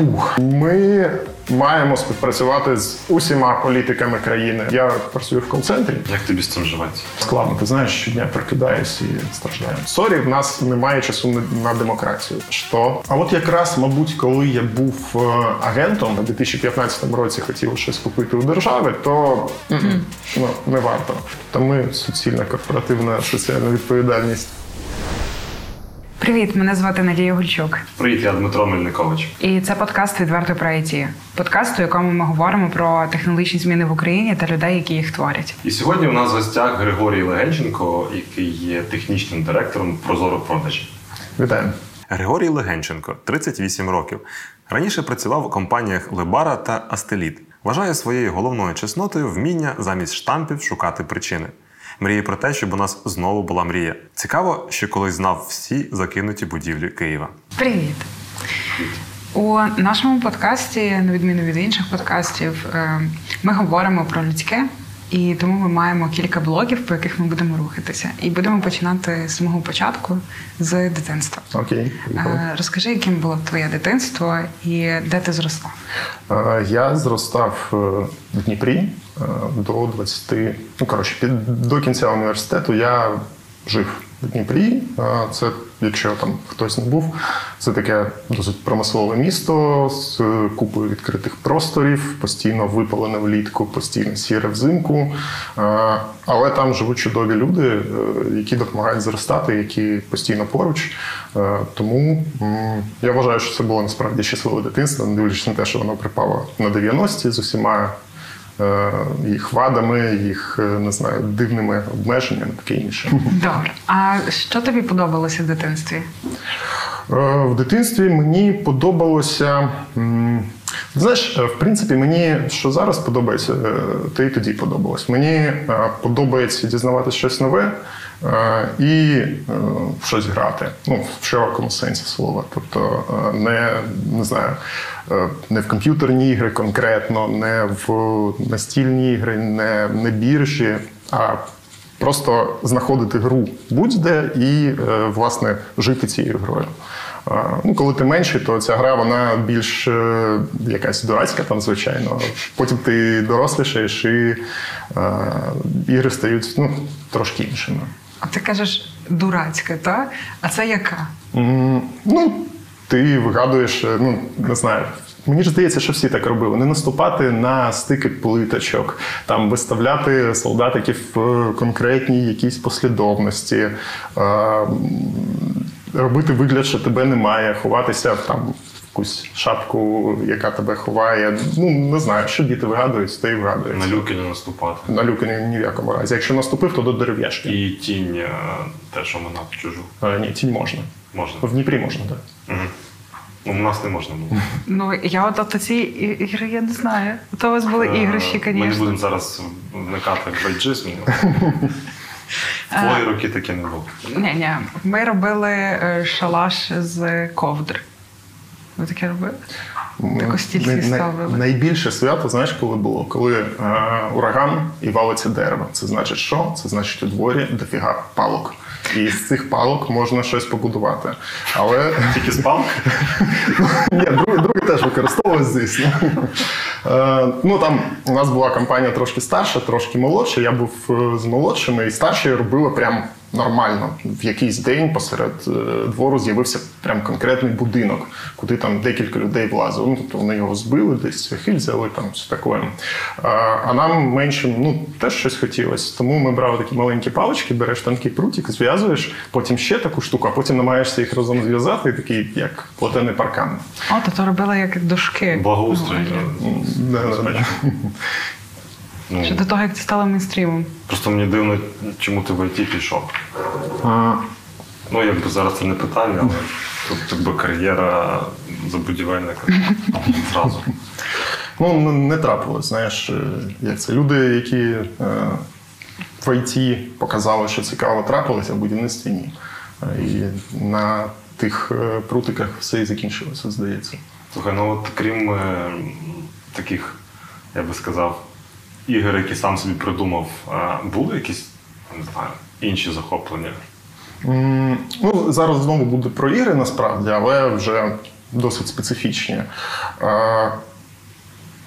Пух. Ми маємо співпрацювати з усіма політиками країни. Я працюю в кол-центрі. Як тобі з цим живеться? Складно, ти знаєш, щодня прокидаюсь і страждаю. Sorry, в нас немає часу на- на демократію. Що? А от якраз, мабуть, коли я був е, агентом у 2015 році хотів щось купити у держави, то ну, не варто. Та ми суцільна корпоративна соціальна відповідальність. Привіт, мене звати Надія Гульчук. Привіт, я Дмитро Мельникович. І це подкаст відверто про IT. Подкаст, у якому ми говоримо про технологічні зміни в Україні та людей, які їх творять. І сьогодні у нас в гостях Григорій Легенченко, який є технічним директором Прозоро продажі. Вітаю. Григорій Легенченко, 38 років. Раніше працював у компаніях Лебара та Астеліт. Вважає своєю головною чеснотою вміння замість штампів шукати причини. Мріє про те, щоб у нас знову була мрія. Цікаво, що колись знав всі закинуті будівлі Києва. Привіт! У нашому подкасті, на відміну від інших подкастів, е, ми говоримо про людське, і тому ми маємо кілька блогів, по яких ми будемо рухатися. І будемо починати з самого початку з дитинства. Окей. Е, Розкажи, яким було твоє дитинство і де ти зростав? Е, Я зростав е, в Дніпрі до 20, ну коротше, під- до кінця університету я жив в Дніпрі. Це, якщо там хтось не був, це таке досить промислове місто з купою відкритих просторів, постійно випалене влітку, постійно сіре взимку. Але там живуть чудові люди, е, які допомагають зростати, які постійно поруч. Е, Тому я вважаю, що це було насправді щасливе дитинство, не дивлячись на те, що воно припало на 90-ті з усіма їх вадами, їх е, не знаю, дивними обмеженнями, таке інше. Добре. А що тобі подобалося в дитинстві? Е, В дитинстві мені подобалося. Знаєш, е, в принципі, мені що зараз подобається, то і тоді подобалось. Мені е, подобається дізнавати щось нове е, і е, в щось грати. Ну, в широкому сенсі слова. Тобто е, не, не знаю, е, не в комп'ютерні ігри конкретно, не в настільні ігри, не, не біржі, а Просто знаходити гру будь-де і, е, власне, жити цією грою. Ну, коли ти менший, то ця гра вона більш е, якась дурацька, там, звичайно. Потім ти дорослішаєш, і е, ігри стають ну, трошки іншими. А ти кажеш дурацька, та? А це яка? Ну, ти вигадуєш, е, ну не знаю. Мені ж здається, що всі так робили. Не наступати на стики плиточок, там виставляти солдатиків в конкретній якійсь послідовності, е, робити вигляд, що тебе немає, ховатися там якусь шапку, яка тебе ховає. Ну не знаю, що діти вигадують, то і вигадують. На люки не наступати. На люки ні, ні в якому разі. Якщо наступив, то до дерев'яшки. І тінь е, те, що вона чужу. Е, Ні, тінь можна. Можна. В Дніпрі можна, так. Ну, у нас не можна було. Ну, я от, от ці ігри я не знаю. То у вас були іграші, Е, Ми не будемо зараз вникати в байджизм. В твої роки таке не було. Ні, ні. Ми робили шалаш з ковдр. Ви таке робили? Таку стільці Най- най- ставили. Найбільше свято, знаєш, коли було? Коли е, ураган і валиться дерево. Це значить що? Це значить у дворі дофіга палок. І з цих палок можна щось побудувати. Але Тільки спав? ні, другий, другий теж використовував, звісно. Е, ну там у нас була компанія трошки старша, трошки молодша. Я був е, з молодшими, і старші робили прям нормально. В якийсь день посеред е, двору з'явився прям конкретний будинок, куди там декілька людей влазило. Ну, тобто вони його збили, десь цвяхи взяли, там все таке. Е, а нам меншим ну, теж щось хотілося. Тому ми брали такі маленькі палички, береш тонкий прутик, зв'язуєш, потім ще таку штуку, а потім намагаєшся їх разом зв'язати, і такий, як платений паркан. О, то то робили як дошки. Благоустрій. Да, да, да. Ну, Ще до того, як це стало мейнстрімом. Просто мені дивно, чому ти в ІТ пішов. Ну, якби зараз це не питання, але тут якби кар'єра забудівельника зразу. Ну, не- трапилось, знаєш, е, як це. Люди, які е, в ІТ показали, що цікаво трапилося, в будівництві ні. Е, І на тих прутиках все і закінчилося, здається. Слухай, ну от крім е, таких, я би сказав, ігор, які сам собі придумав, е, були якісь, не знаю, інші захоплення? Ну, зараз знову буде про ігри насправді, але вже досить специфічні. Е,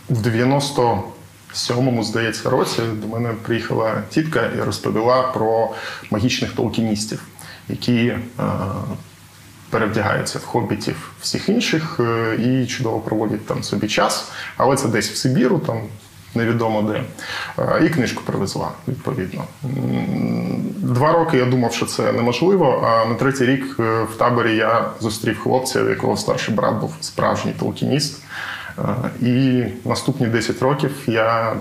в 97-му, здається, році до мене приїхала тітка і розповіла про магічних толкіністів, які е, перевдягаються в хобітів всіх інших і чудово проводять там собі час, але це десь в Сибіру, там невідомо де. Е, І книжку привезла, відповідно. Два роки я думав, що це неможливо, а на третій рік е, в таборі я зустрів хлопця, в якого старший брат був справжній толкініст. Е, І наступні 10 років я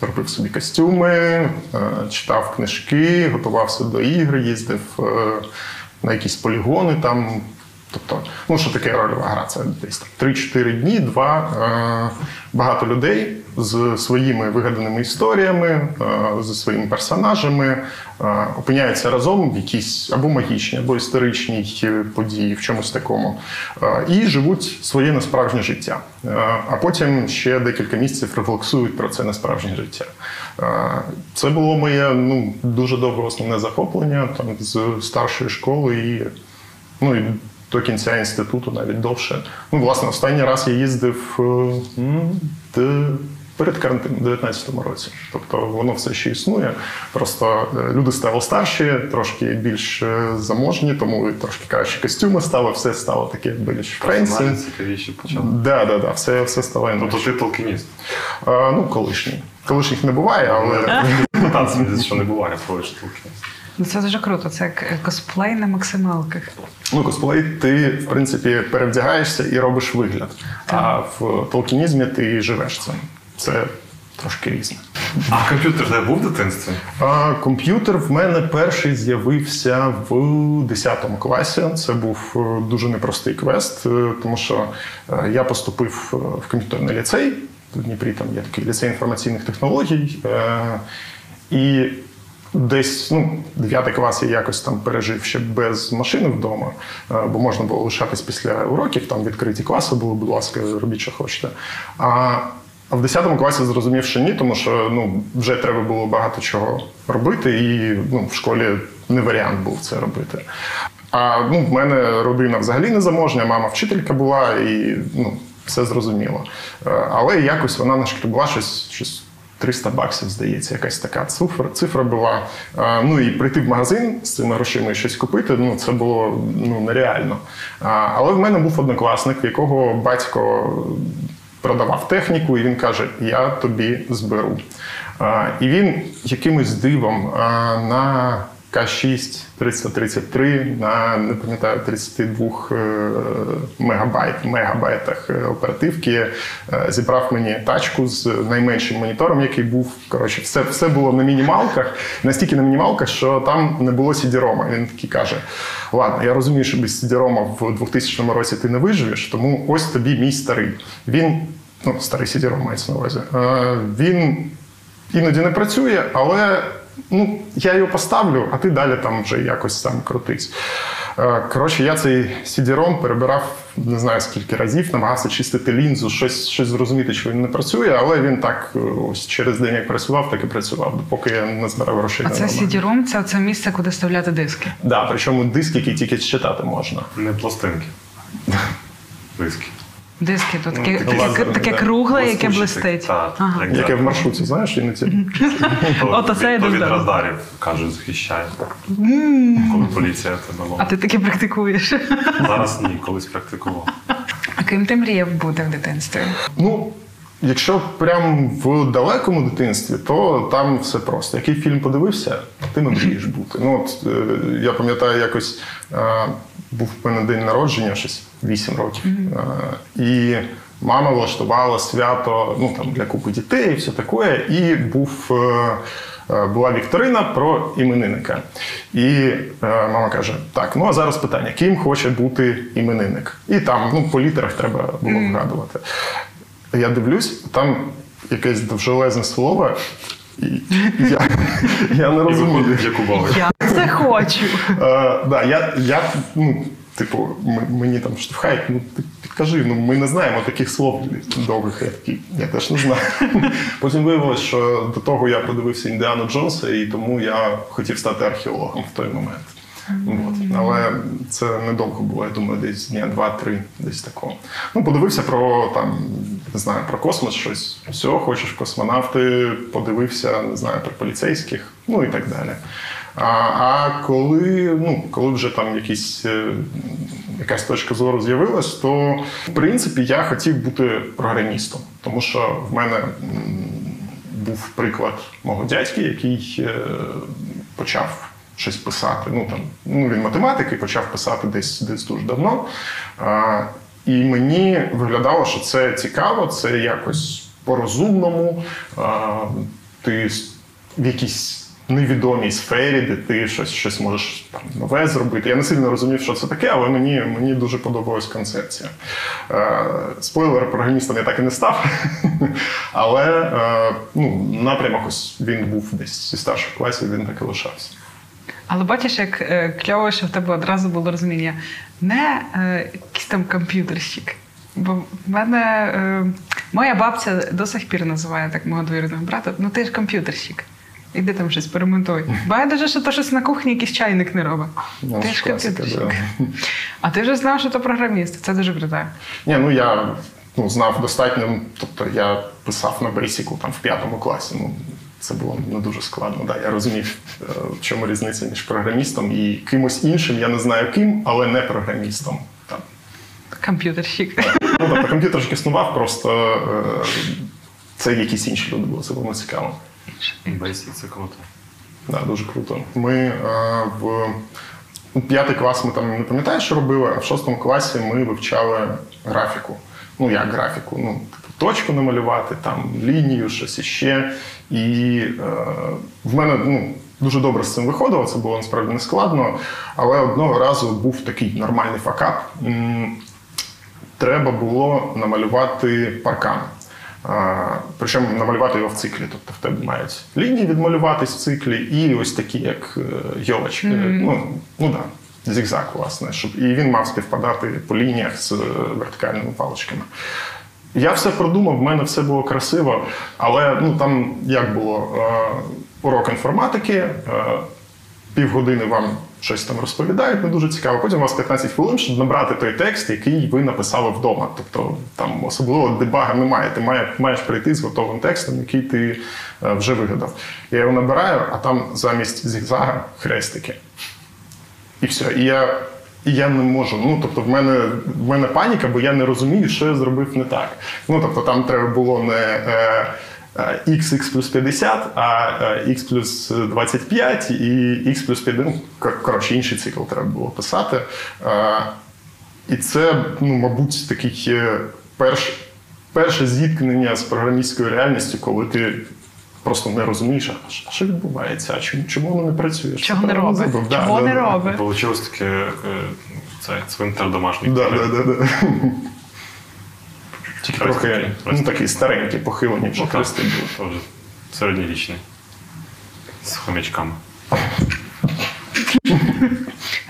робив собі костюми, читав книжки, готувався до ігр, їздив на якісь полігони там. Тобто, ну що таке рольова гра? Це десь там 3-4 дні, два багато людей з своїми вигаданими історіями, е, зі своїми персонажами е, опиняються разом в якійсь або магічній, або історичній е, події, в чомусь такому, і живуть своє несправжнє життя. А потім ще декілька місяців рефлексують про це несправжнє життя. Це було моє ну, дуже довге основне захоплення там, з старшої школи і ну і до кінця інституту, навіть довше. Ну, власне, останній раз я їздив перед карантином, у 19-му році. Тобто воно все ще існує. Просто е, люди стали старші, трошки більш е, заможні, тому і трошки кращі костюми стали, все стало таке більш fancy. Персоналі цікавіші почали. Да, да, да, все, все стало Тобто ти толкініст. Е, Ну, колишній. Колишніх не буває, але Питатися, мені здається, що не буває, коли ж толкініст. Ну це дуже круто. Це як е, косплей на максималках. Ну, косплей, ти, в принципі, перевдягаєшся і робиш вигляд. А в толкінізмі ти живеш цим. Це трошки різне. А комп'ютер де був в дитинстві? А комп'ютер в мене перший з'явився в 10 класі. Це був е, дуже непростий квест, е, тому що е, я поступив в комп'ютерний ліцей. В Дніпрі там є такий ліцей інформаційних технологій. І десь ну, 9 клас я якось там пережив ще без машини вдома, бо можна було лишатись після уроків, там відкриті класи були, будь ласка, робіть, що хочете. А а в 10 класі зрозумів, що ні, тому що ну, вже треба було багато чого робити, і ну, в школі не варіант був це робити. А ну, в мене родина взагалі не заможня, мама вчителька була, і ну, все зрозуміло. Е, Але якось вона нашкребла щось, щось 300 баксів, здається, якась така цифра, цифра була. Е, Ну і прийти в магазин з цими грошима і щось купити, ну це було ну, нереально. Але в мене був однокласник, в якого батько продавав техніку, і він каже: Я тобі зберу. І він якимось дивом на К6 333 на не пам'ятаю 32 е, мегабайт, мегабайтах е, оперативки е, зібрав мені тачку з найменшим монітором, який був. Коротше, все, все було на мінімалках, настільки на мінімалках, що там не було CD-ROM. Він такий каже: Ладно, я розумію, що без CD-ROM в 2000 році ти не виживеш, тому ось тобі мій старий. Він, ну, старий CD-ROM мається на увазі. Він іноді не працює, але ну, я його поставлю, а ти далі там вже якось сам крутись. Е, Коротше, я цей CD-ROM перебирав не знаю скільки разів, намагався чистити лінзу, щось, щось зрозуміти, що він не працює, але він так е, ось через день як працював, так і працював, допоки я не збирав грошей А це. CD-ROM, це це місце, куди вставляти диски. Да, причому диск, який тільки читати можна. Не пластинки. Диски. Диски тут Ну, таке, таке таке, кругле, яке блистить. так, Ага. як Яке в маршруті, знаєш, іноді. От я То від радарів, кажуть, захищає. Коли поліція тебе А ти таке практикуєш. Зараз ні, колись практикував. А ким ти мріяв бути в дитинстві? Ну, якщо прям в далекому дитинстві, то там все просто. Який фільм подивився, тим і мрієш бути. Ну, от, е, я пам'ятаю, якось е, був в мене день народження, щось 8 років. Е, і мама влаштувала свято ну, там, для купи дітей і все таке. І був. е, е, Була вікторина про іменинника. І мама каже: так, ну а зараз питання: ким хоче бути іменинник? І там ну, по літерах треба було вгадувати. Я дивлюсь, там якесь довжелезне слово, і я, я не розумію. виходить Якубович. Це хочу. Е, да, я, я, ну, типу, мені там штовхають, ну ти підкажи, ну ми не знаємо таких слов довгих. Я такий, я теж не знаю. Потім виявилось, що до того я подивився Індіану Джонса, і тому я хотів стати археологом в той момент. От. Але це недовго було, я думаю, десь дня два-три, десь такого. Ну, подивився про там, не знаю, про космос щось. Все, хочеш космонавти, подивився, не знаю, про поліцейських, ну і так далі. А а коли ну, коли вже там якісь, е, якась точка зору з'явилась, то в принципі я хотів бути програмістом, тому що в мене був приклад мого дядьки, який е, почав щось писати. Ну там ну він математик і почав писати десь десь дуже давно. А, і мені виглядало, що це цікаво, це якось по-розумному. А, ти в якійсь невідомій сфері, де ти щось щось можеш там нове зробити. Я не сильно розумів, що це таке, але мені мені дуже подобалась концепція. Е, Спойлер, програмістом я так і не став. Але е, ну, напрямок ось він був десь зі старших класів, він так і лишався. Але бачиш, як е, кльово, що в тебе одразу було розуміння. Не е, якийсь там комп'ютерщик. Бо в мене е, моя бабця до сих пір називає так мого двоюрідного брата, ну ти ж комп'ютерщик. Іди там щось поремонтуй. Байдуже, що то щось на кухні якийсь чайник не робить. Ну, ти ж комп'ютерщик. да. А ти вже знав, що то програміст. Це дуже круто. Ні, ну я ну, знав достатньо, тобто я писав на Basic там в п'ятому класі. Ну, це було не дуже складно. Да. Я розумів, е, в чому різниця між програмістом і кимось іншим. Я не знаю ким, але не програмістом. Там. Комп'ютерщик. Ну, тобто комп'ютер ж існував, просто е, це якісь інші люди були, це було цікаво. Бейсік це круто. Да, дуже круто. Ми е, в п'ятий клас ми там не пам'ятаю, що робили, а в шостому класі ми вивчали графіку. Ну, як графіку? Ну, типу, точку намалювати, там лінію, щось іще. І е, в мене ну, дуже добре з цим виходило, це було насправді не складно. Але одного разу був такий нормальний факап. Треба було намалювати паркан. Причому намалювати його в циклі. Тобто в тебе мають лінії відмалюватись в циклі, і ось такі, як е, йолочки. Ну, ну да, зігзаг, власне. Щоб, і він мав співпадати по лініях з е, вертикальними паличками. Я все продумав, в мене все було красиво, але ну там як було е, урок інформатики, півгодини вам щось там розповідають, не дуже цікаво. Потім у вас 15 хвилин, щоб набрати той текст, який ви написали вдома. Тобто там особливо дебага немає. Ти має- маєш прийти з готовим текстом, який ти е, вже вигадав. Я його набираю, а там замість зігзага хрестики. І все. І я, і я не можу. Ну, тобто, в мене, в мене паніка, бо я не розумію, що я зробив не так. Ну, тобто, там треба було не е, е, x, плюс 50, а е, x плюс 25 і x плюс 50. Ну, коротше, інший цикл треба було писати. Е, і це, ну, мабуть, такий е, перш, перше зіткнення з програмістською реальністю, коли ти. Просто не розумієш, а що- відбувається, а чому, чому воно не працює? Чого не робить? Чого да, не да. робить? Получилось таке е, це цвинтар домашніх Да, да, да, да. Тільки трохи ну, такі старенькі, похилені вже Ну, хрести були. середньорічний. З хомячками.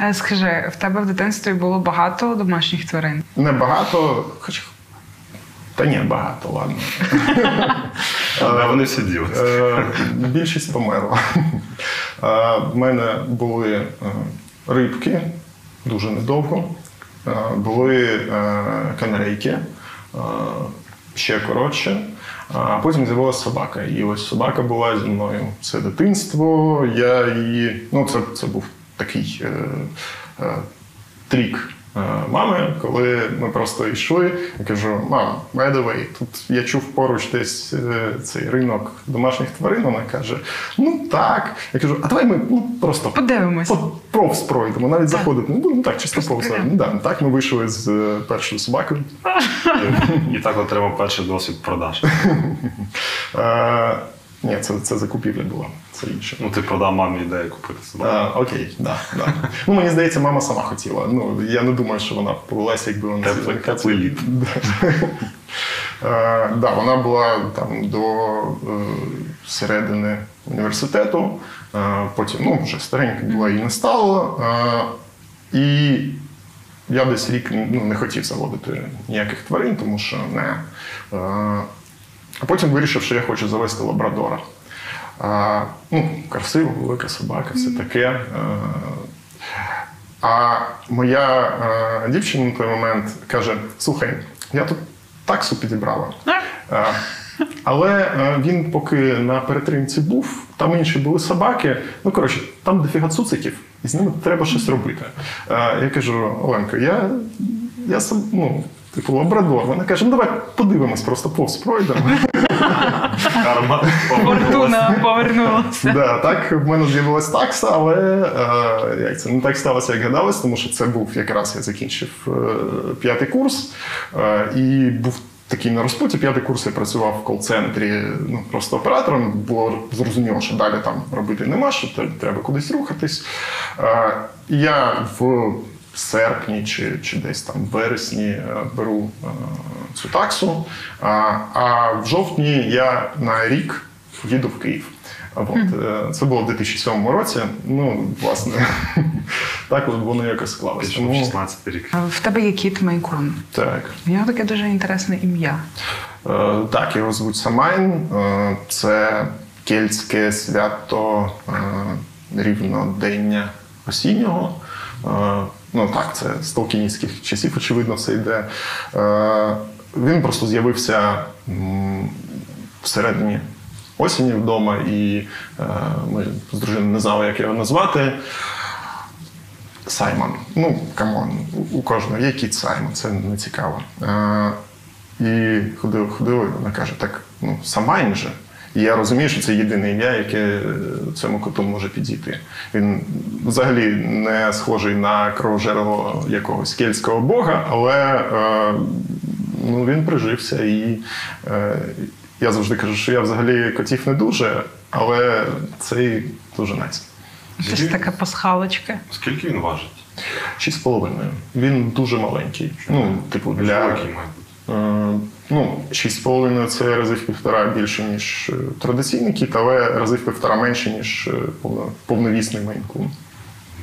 Е, Скажи, в тебе в дитинстві було багато домашніх тварин? Небагато, хоч. Та ні, багато, ладно. Але вони всі ділися. Е, Більшість померла. Е, В мене були е, рибки дуже недовго. Е, Були е, канарейки е, ще коротше. А потім з'явилася собака. І ось собака була зі мною все дитинство. Я її. Ну, це, це був такий е, е, трік е, мами, коли ми просто йшли. Я кажу: мам, by the way, тут я чув поруч десь е, цей ринок домашніх тварин. Вона каже: Ну так. Я кажу, а давай ми ну, просто Подивимось. по- повз пройдемо, навіть заходити не будемо, так чисто повз. Ну, да. Так ми вийшли з е, першою собакою. І так отримав перший досвід продаж. Ні, це, це закупівля була, це інше. Ну, ти продав мамі ідею купити собаку. А, окей, да, да. Ну, мені здається, мама сама хотіла. Ну, я не думаю, що вона повелася, якби вона Теплий- теплий лід. Да. Е, вона була там до е, середини університету, е, потім ну, вже старенька була і не стало. І я десь рік ну, не хотів заводити ніяких тварин, тому що не. А потім вирішив, що я хочу завести лабрадора. А, ну, красива, велика собака, все таке. А моя е, дівчина на той момент каже: слухай, я тут таксу підібрала. Е, але він поки на перетримці був, там інші були собаки. Ну, коротше, там дофіга цуциків, і з ними треба щось робити. Е, я кажу, Оленко, я, я сам, ну, типу, лабрадор. Вона каже, ну давай подивимось, просто повз пройдемо. Карма Фортуна повернулася. Да, так в мене з'явилась такса, але е, як це не так сталося, як гадалось, тому що це був якраз я закінчив е, п'ятий курс е, і був. Такий на розпуті п'ятий курс я працював в кол-центрі ну, просто оператором. Було зрозуміло, що далі там робити нема, що треба кудись рухатись. Е, я в серпні чи, чи десь там в вересні е, беру е, цю таксу. А, а в жовтні я на рік їду в Київ. От, е, це було в 2007 році. Ну, власне, так от воно якось склалося. 16 рік. А В тебе є кіт Мейкун. Так. В нього таке дуже інтересне ім'я. Е, Так, його звуть Самайн. Е, Це кельтське свято е, рівнодення осіннього. Ну так, це з толкіністських часів, очевидно, все йде. Е, Він просто з'явився всередині осені вдома, і е, ми з дружиною не знали, як його назвати. Саймон. Ну, come on, у- кожного є кіт Саймон, це не цікаво. Е, і ходив, і вона каже: так, ну, Самайн же. І я розумію, що це єдине ім'я, яке цьому коту може підійти. Він взагалі не схожий на кровожерливого якогось кельтського бога, але е, ну, він прижився. І е, я завжди кажу, що я взагалі котів не дуже, але цей дуже найс. Це ж така пасхалочка. Скільки він важить? Шість з половиною. Він дуже маленький. Ну, типу, для. Ну, 6,5 це рази в півтора більше, ніж е, традиційний кіт, але рази в півтора менше, ніж е, повно- повновісний мейнкун.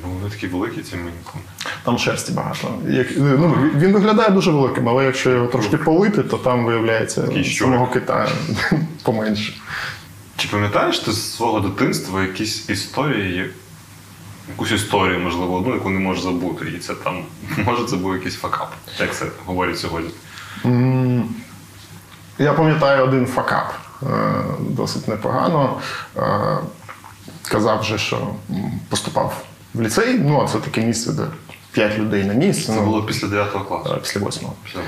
Ну, вони такі великі, ці мейнкун. Там шерсті багато. Як, е, ну, він виглядає дуже великим, але якщо його трошки полити, то там виявляється Такий самого кита поменше. Чи пам'ятаєш ти з свого дитинства якісь історії, якусь історію, можливо, одну, яку не можеш забути, і це там, може, це був якийсь факап, як це говорять сьогодні. Я пам'ятаю один факап е, досить непогано. Е, Казав вже, що поступав в ліцей. Ну, а це таке місце, де п'ять людей на місце. Це ну, було після 9 класу. е, після восьмого. Після-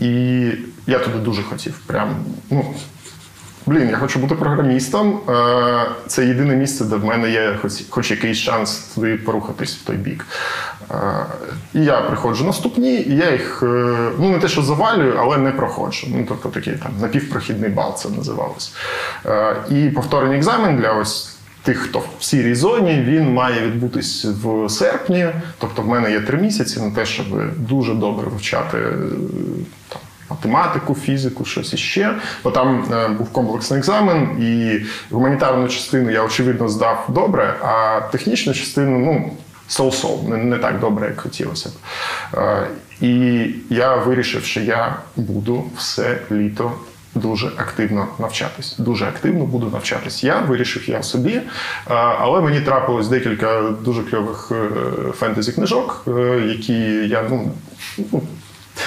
і я туди дуже хотів. Прям, ну, блін, я хочу бути програмістом. Е, Це єдине місце, де в мене є хоч, хоч якийсь шанс туди порухатись в той бік. Е, І я приходжу наступні, і я їх е, ну не те, що завалюю, але не проходжу. Ну, тобто такий там напівпрохідний бал це називалось. І повторний екзамен для ось. Тих, хто в сірій зоні, він має відбутись в серпні. Тобто, в мене є три місяці на те, щоб дуже добре вивчати там, математику, фізику, щось іще. Бо там е, був комплексний екзамен, і гуманітарну частину я очевидно здав добре, а технічну частину, ну. Сол-сол, не, не так добре, як хотілося б. Е, і я вирішив, що я буду все літо дуже активно навчатись. Дуже активно буду навчатись. Я вирішив я собі, е, але мені трапилось декілька дуже кльових е, фентезі книжок, е, які я ну.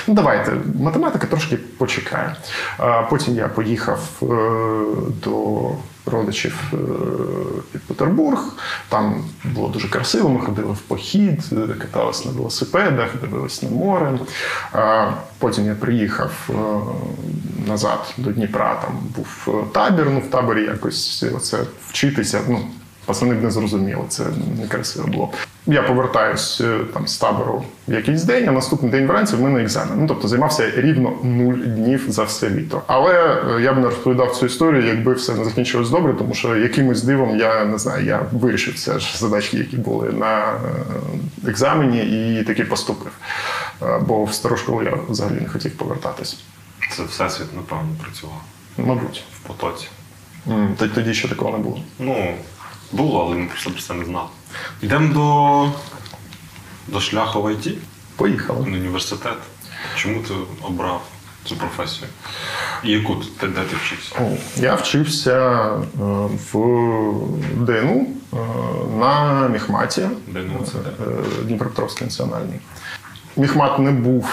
Ну, давайте, математика трошки почекає. Потім я поїхав е, до родичів е, під Петербург. Там було дуже красиво. Ми ходили в похід, е, катались на велосипедах, дивились на море. Потім я приїхав назад до Дніпра. Там був табір. Ну, в таборі якось оце вчитися. Ну, Пацани б не зрозуміли, це некрасиво було. Я повертаюсь е, там з табору в якийсь день, а наступний день вранці в мене екзамен. Ну тобто займався рівно нуль днів за все літо. Але е, я б не розповідав цю історію, якби все не закінчилось добре, тому що якимось дивом я не знаю, я вирішив все ж задачки, які були на е, екзамені, і таки поступив. Бо в стару школу я взагалі не хотів повертатись. Це всесвіт, напевно, працював Мабуть, в потоці. Тоді ще такого не було. Ну, було, але ми просто про це не знали. Йдемо до, до шляху в ІТ, Поїхали. в університет. Чому ти обрав цю професію? І яку ти, де ти вчився? О, Я вчився е, в ДНУ е, на Міхматі, Де ну це? е, Дніпропетровський національний. Міхмат не був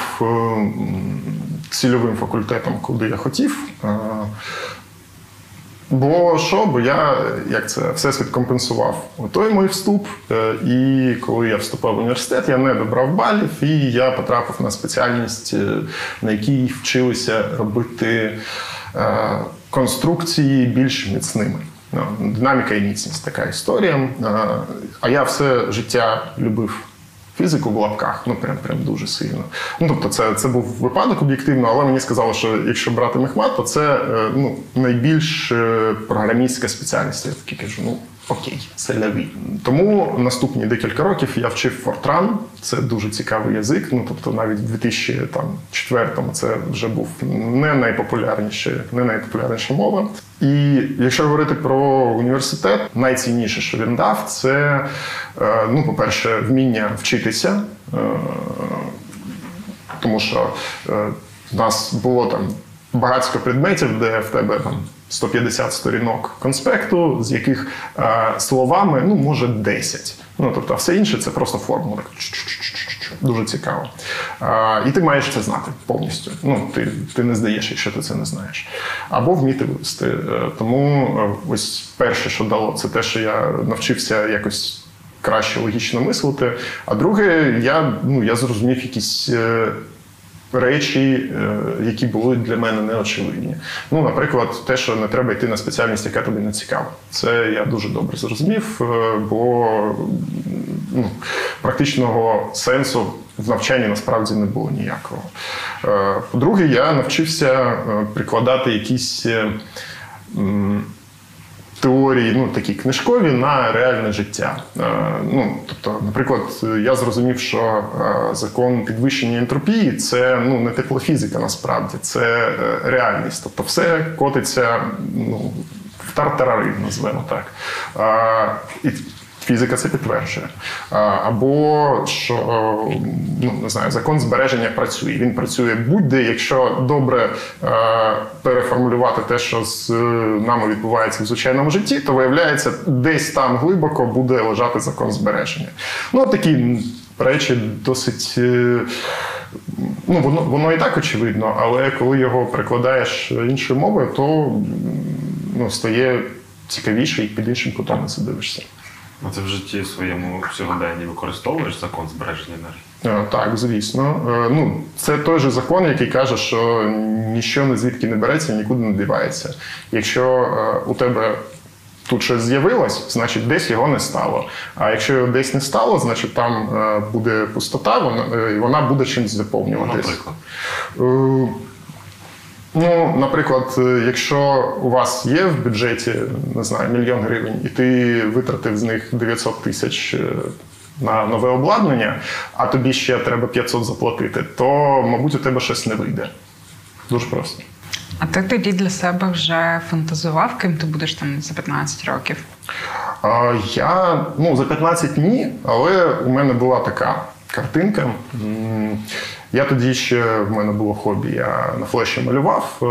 цільовим факультетом, куди я хотів. Бо що? Бо я як це всесвіт компенсував той мій вступ. е, І коли я вступав в університет, я не добрав балів, і я потрапив на спеціальність, е, на якій вчилися робити е, конструкції більш міцними. Ну, Динаміка і міцність така історія. А я все життя любив фізику в лапках, ну прям прям дуже сильно. Ну тобто, це, це був випадок об'єктивно, але мені сказали, що якщо брати мехмат, то це е, ну, найбільш е, програмістська спеціальність. Я такий кажу, ну окей, це ляві. Тому наступні декілька років я вчив Fortran. Це дуже цікавий язик. Ну тобто, навіть в 2004-му це вже був не найпопулярніша, не найпопулярніша мова. І якщо говорити про університет, найцінніше, що він дав, це е, ну, по-перше, вміння вчитися. Е, тому що е, в нас було там багатько предметів, де в тебе там 150 сторінок конспекту, з яких е, словами ну, може 10. Ну, тобто, а все інше це просто формула. Дуже цікаво. Е, і ти маєш це знати повністю. Ну, ти, ти не здаєш, якщо ти це не знаєш. Або вміти вивести. Е, тому е, ось перше, що дало, це те, що я навчився якось краще логічно мислити. А друге, я, ну, я зрозумів якісь. Речі, е, які були для мене неочевидні. Ну, наприклад, те, що не треба йти на спеціальність, яка тобі не цікава. Це я дуже добре зрозумів, е, бо ну, практичного сенсу в навчанні насправді не було ніякого. Е, По-друге, я навчився прикладати якісь. Теорії, ну такі книжкові на реальне життя. Е, ну, тобто, наприклад, я зрозумів, що е, закон підвищення ентропії це ну не теплофізика, насправді, це е, реальність. Тобто, все котиться ну, в тартарари, назвемо так. І Фізика це підтверджує. Або що ну не знаю, закон збереження працює. Він працює будь-де, якщо добре е, переформулювати те, що з е, нами відбувається в звичайному житті, то виявляється, десь там глибоко буде лежати закон збереження. Ну, такі речі досить. е, Ну, воно, воно і так очевидно, але коли його перекладаєш іншою мовою, то ну, стає цікавіше і під іншим кутом на це дивишся. А ти в житті в своєму сьогоденні використовуєш закон збереження енергії? Е, Так, звісно. Е, Ну, це той же закон, який каже, що ніщо не звідки не береться і нікуди не дівається. Якщо е, у тебе тут щось з'явилось, значить десь його не стало. А якщо його десь не стало, значить там буде пустота, вона, і вона буде чимось Ну, заповнюватись. наприклад. Ну, наприклад, е, якщо у вас є в бюджеті, не знаю, мільйон гривень, і ти витратив з них 900 тисяч е, на нове обладнання, а тобі ще треба 500 заплатити, то, мабуть, у тебе щось не вийде. Дуже просто. А ти тоді для себе вже фантазував, ким ти будеш там за 15 років? А, Я ну, за 15 ні, але у мене була така картинка. Я тоді ще в мене було хобі. Я на флеші малював, е,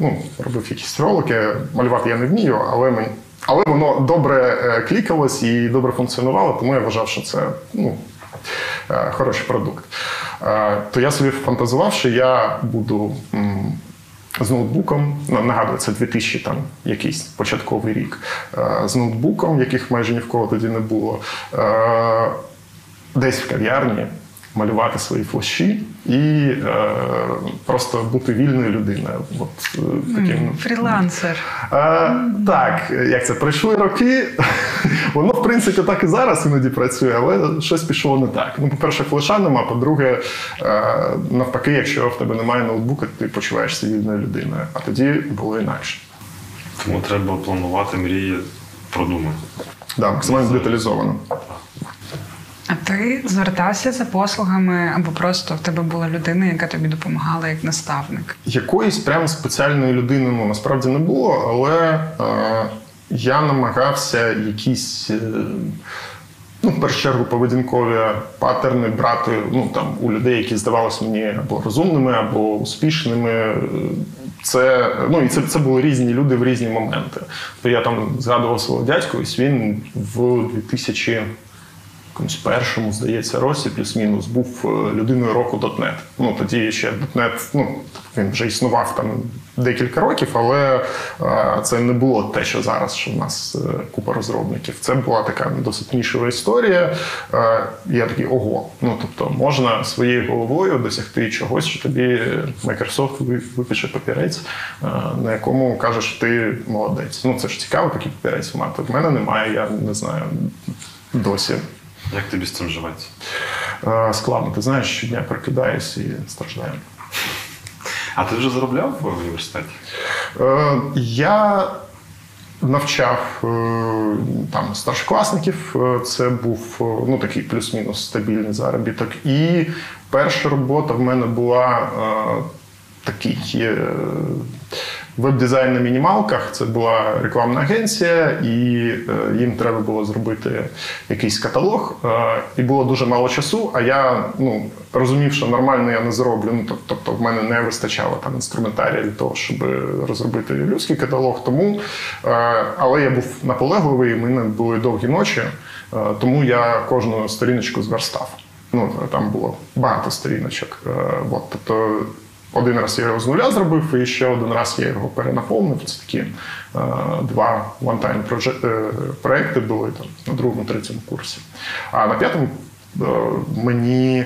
ну, робив якісь ролики. Малювати я не вмію, але мені. Але воно добре е, клікалось і добре функціонувало, тому я вважав, що це ну, е, хороший продукт. То я собі фантазував, що я буду з ноутбуком. Нагадую, це 2000 там якийсь початковий рік. З ноутбуком, яких майже ні в кого тоді не було. Десь в кав'ярні малювати свої флеші і е, просто бути вільною людиною. От, е, таким, Фрілансер. Е, так, як це пройшли роки. Воно, в принципі, так і зараз іноді працює, але щось пішло не так. Ну, по-перше, флеша нема, по-друге, е, навпаки, якщо в тебе немає ноутбука, ти почуваєшся вільною людиною. А тоді було інакше. Тому треба планувати мрії продумати. Да, максимально деталізовано. А ти звертався за послугами або просто в тебе була людина, яка тобі допомагала як наставник? Якоїсь прямо спеціальної людини ну, насправді не було, але е, я намагався якісь. Е, Ну, в першу чергу, поведінкові паттерни брати ну, там, у людей, які здавалися мені або розумними, або успішними, Це ну і це це були різні люди в різні моменти. То я там згадував свого дядьку, ось він в 2000 якомусь першому, здається, році, плюс-мінус, був е, людиною року .NET. Ну тоді ще .NET, ну він вже існував там декілька років, але а, це не було те, що зараз, що в нас е, купа розробників. Це була така досить нішова історія. Я такий ого. Ну тобто можна своєю головою досягти чогось, що тобі Microsoft випише папірець, на якому каже, що ти молодець. Ну це ж цікаво, такий папірець мати. В мене немає, я не знаю досі. Як тобі з цим живеться? Е, складно. Ти знаєш, щодня прокидаюся і страждаю. А ти вже заробляв в університеті? Е, я навчав е, там старшокласників. Це був ну, такий плюс-мінус стабільний заробіток. І перша робота в мене була такий веб-дизайн на мінімалках. Це була рекламна агенція, і е, їм треба було зробити якийсь каталог. Е, і було дуже мало часу. А я ну, розумів, що нормально я не зроблю. Ну, Тобто, в мене не вистачало там інструментарія для того, щоб розробити людський каталог. Тому, е, але я був наполегливий, у мене були довгі ночі, тому я кожну сторіночку зверстав. Ну, Там було багато сторіночок. От, тобто один раз я його з нуля зробив, і ще один раз я його перенаповнив. Це такі е, два one-time е, проекти були там на другому, третьому курсі. А на п'ятому е, мені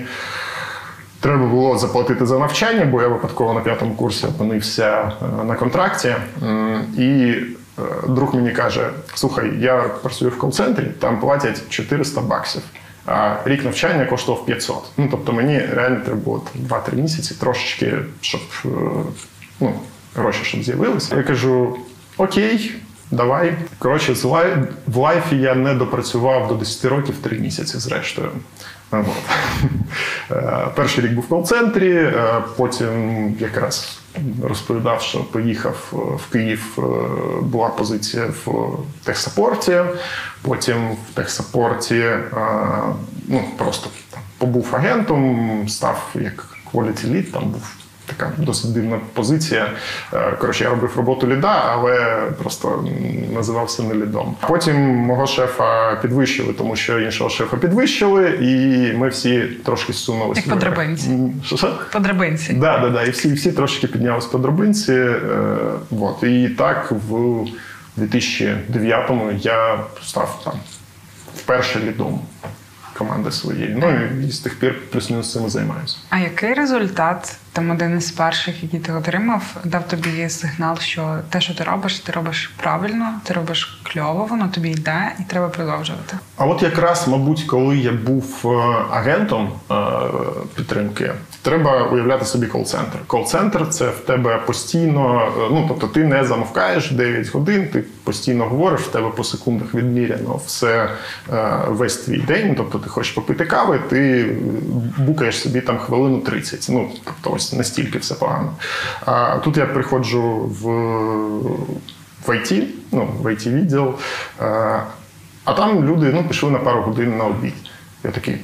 треба було заплатити за навчання, бо я випадково на п'ятому курсі опинився на контракті. І друг мені каже: слухай, я працюю в кол-центрі, там платять 400 баксів. А рік навчання коштував 500. Ну тобто мені реально треба було 2-3 місяці трошечки, щоб е, ну, гроші щоб з'явилися. Я кажу: Окей, давай. Коротше, в лайфі я не допрацював до 10 років 3 місяці, зрештою. От. Е, перший рік був в кол-центрі, е, потім якраз розповідав, що поїхав в Київ, була позиція в техсапорті. Потім в техсапорті ну, просто побув агентом, став як quality lead, там був така досить дивна позиція. Е, коротше, я робив роботу ліда, але просто називався не лідом. Потім мого шефа підвищили, тому що іншого шефа підвищили, і ми всі трошки зсунулися. Як по драбинці. По драбинці. Да, да, да. І всі всі трошки піднялися по драбинці. Е, вот. І так в 2009-му я став там вперше лідом команди своєї. Ну і з тих пір плюс-мінус цим займаюся. А який результат там один із перших, який ти отримав, дав тобі сигнал, що те, що ти робиш, ти робиш правильно, ти робиш кльово, воно тобі йде, і треба продовжувати. А от якраз, мабуть, коли я був е, агентом е, підтримки, треба уявляти собі кол-центр. Кол-центр це в тебе постійно, е, ну тобто ти не замовкаєш 9 годин, ти постійно говориш, в тебе по секундах відміряно все весь твій день. Тобто ти хочеш попити кави, ти букаєш собі там хвилину 30. Ну тобто ось настільки все погано. А тут я приходжу в в IT, ну, в it відділ, а там люди ну, пішли на пару годин на обід. Я такий,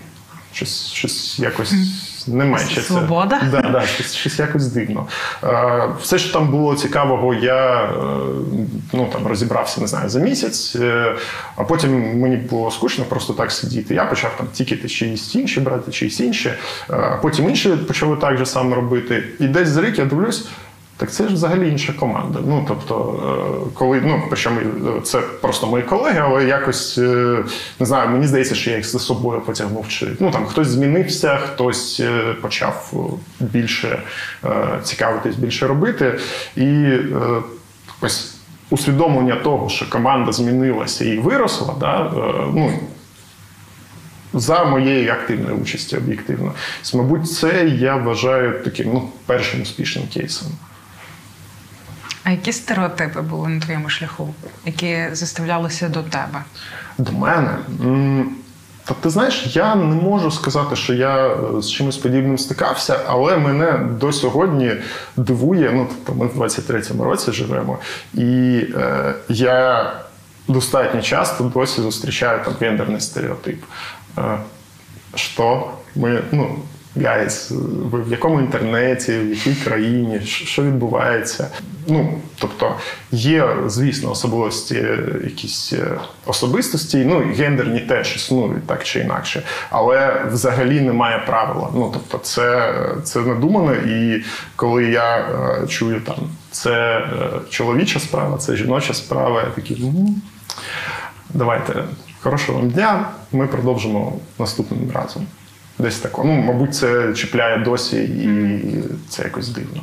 щось щось якось Ще Свобода? Це. Да, да, щось, щось якось дивно. Все, що там було цікавого, я е, ну, там, розібрався, не знаю, за місяць, е, а потім мені було скучно просто так сидіти. Я почав там тікати чиїсь інші брати, чиїсь інші. А потім інші почали так же само робити. І десь за рік я дивлюсь. Так це ж взагалі інша команда. Ну тобто, е, коли ну причому е, це просто мої колеги, але якось е, не знаю, мені здається, що я їх за собою потягнув. Чи ну там хтось змінився, хтось почав більше цікавитись, більше робити. І ось усвідомлення того, що команда змінилася і виросла, да, ну. За моєї активної участі об'єктивно. Мабуть, це я вважаю таким ну, першим успішним кейсом. А які стереотипи були на твоєму шляху, які заставлялися до тебе? До мене? Та ти знаєш, я не можу сказати, що я е, з чимось подібним стикався, але мене до сьогодні дивує. Ну, тобто ми в 23-му році живемо, і е, я достатньо часто досі зустрічаю там гендерний стереотип. Е, що ми, ну, guys, ви в якому інтернеті, в якій країні, що відбувається. Ну, тобто є, звісно, особливості якісь е, особистості, ну гендерні теж існують так чи інакше, але взагалі немає правила. Ну тобто, це це надумано, і коли я е, чую там це е, чоловіча справа, це жіноча справа, я такий, ну давайте хорошого вам дня, ми продовжимо наступним разом. Десь тако. Ну, мабуть, це чіпляє досі, і це якось дивно.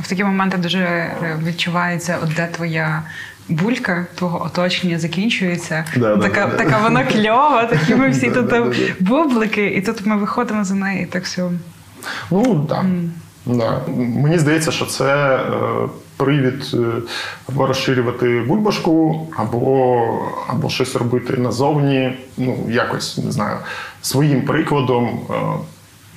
В такі моменти дуже е, відчувається, от де твоя булька твого оточення закінчується. Да, така да, да, вона кльова, такі ми всі тут Да, да, да. бублики, і тут ми виходимо за неї, і так все. Ну так. Да. Мені здається, що це е, привід е, або розширювати бульбашку, або, або щось робити назовні, ну, якось не знаю, своїм прикладом. Е,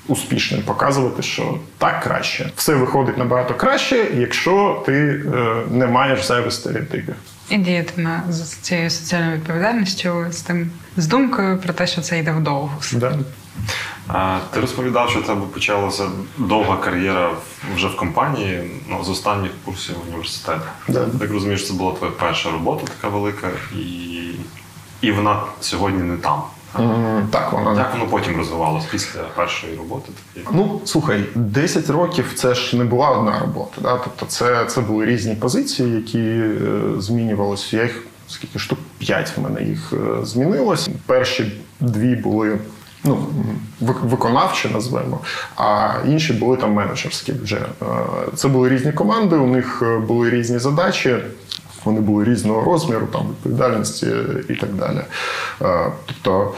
Успішним показувати, що так краще. Все виходить набагато краще, якщо ти е, не маєш зайвих стереотипів. І діяти на з цією соціальною відповідальністю, з тим з думкою про те, що це йде вдовго. Да. Ти розповідав, що в тебе почалася довга кар'єра вже в компанії ну, з останніх курсів університету. Да. Так розумієш, це була твоя перша робота така велика, і, і вона сьогодні не там. Так, воно Як воно потім розвивалось після першої роботи? Ну, слухай, 10 років це ж не була одна робота. Да? Тобто це, це були різні позиції, які е, змінювалися. Я їх скільки штук 5 в мене їх е, змінилось. Перші дві були. Ну, виконавчі назвемо, а інші були там менеджерські вже. Е, Це були різні команди, у них е, були різні задачі. Вони були різного розміру, там відповідальності і так далі. Е, Тобто,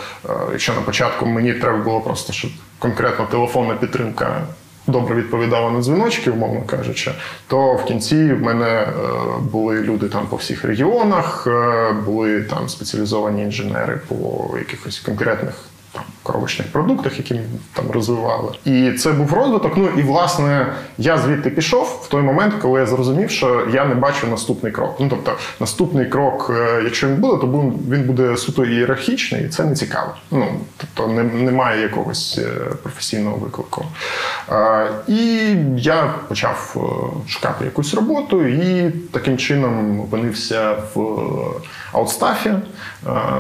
якщо на початку мені треба було просто, щоб конкретно телефонна підтримка добре відповідала на дзвіночки, умовно кажучи, то в кінці в мене були люди там по всіх регіонах, були там спеціалізовані інженери по якихось конкретних коробочних продуктах, які ми там розвивали. І це був розвиток. Ну і власне я звідти пішов в той момент, коли я зрозумів, що я не бачу наступний крок. Ну тобто, наступний крок, е, якщо він буде, то він буде суто ієрархічний, і це не цікаво. Ну тобто не, немає якогось е, професійного виклику. І я почав е, шукати якусь роботу, і таким чином опинився в аутстафі.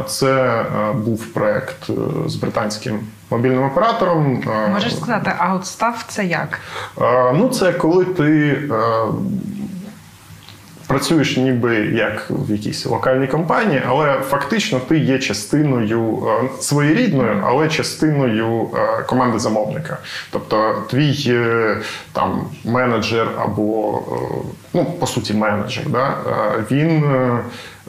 Це був проект з британським мобільним оператором. Е, Можеш сказати, аутстав це як? Е, Ну, це коли ти е, працюєш ніби як в якійсь локальній компанії, але фактично ти є частиною е, своєрідною, але частиною е, команди замовника. Тобто твій е, там менеджер або е, ну, по суті менеджер, да, е, він.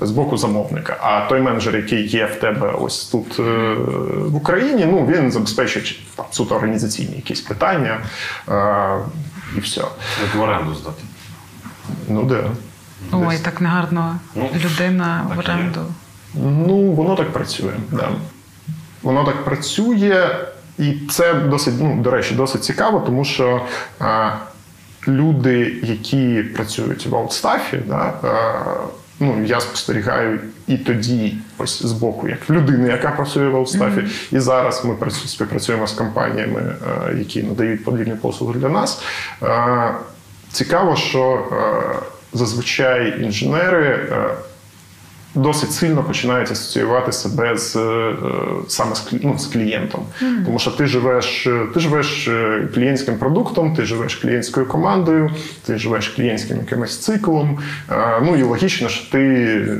Е, З боку замовника. А той менеджер, який є в тебе ось тут е, в Україні, ну він забезпечує там, суто організаційні якісь питання е, і все. Як в оренду здати. Ну де. Ой, так негарно. Ну, Людина в так є. оренду. Ну, воно так працює. Да. Воно так працює, і це досить, ну, до речі, досить цікаво, тому що а, люди, які працюють в аутстафі, да, а, ну, я спостерігаю і тоді, ось з боку, як людини, яка працює в аутстафі, і зараз ми працю- співпрацюємо з компаніями, які надають подібні послуги для нас. Цікаво, що зазвичай інженери. Досить сильно починають асоціювати себе з е, саме з, ну, з клієнтом. Тому що ти живеш, е, ти живеш е, клієнтським продуктом, ти живеш клієнтською командою, ти живеш клієнтським якимось циклом. Ну і логічно, що ти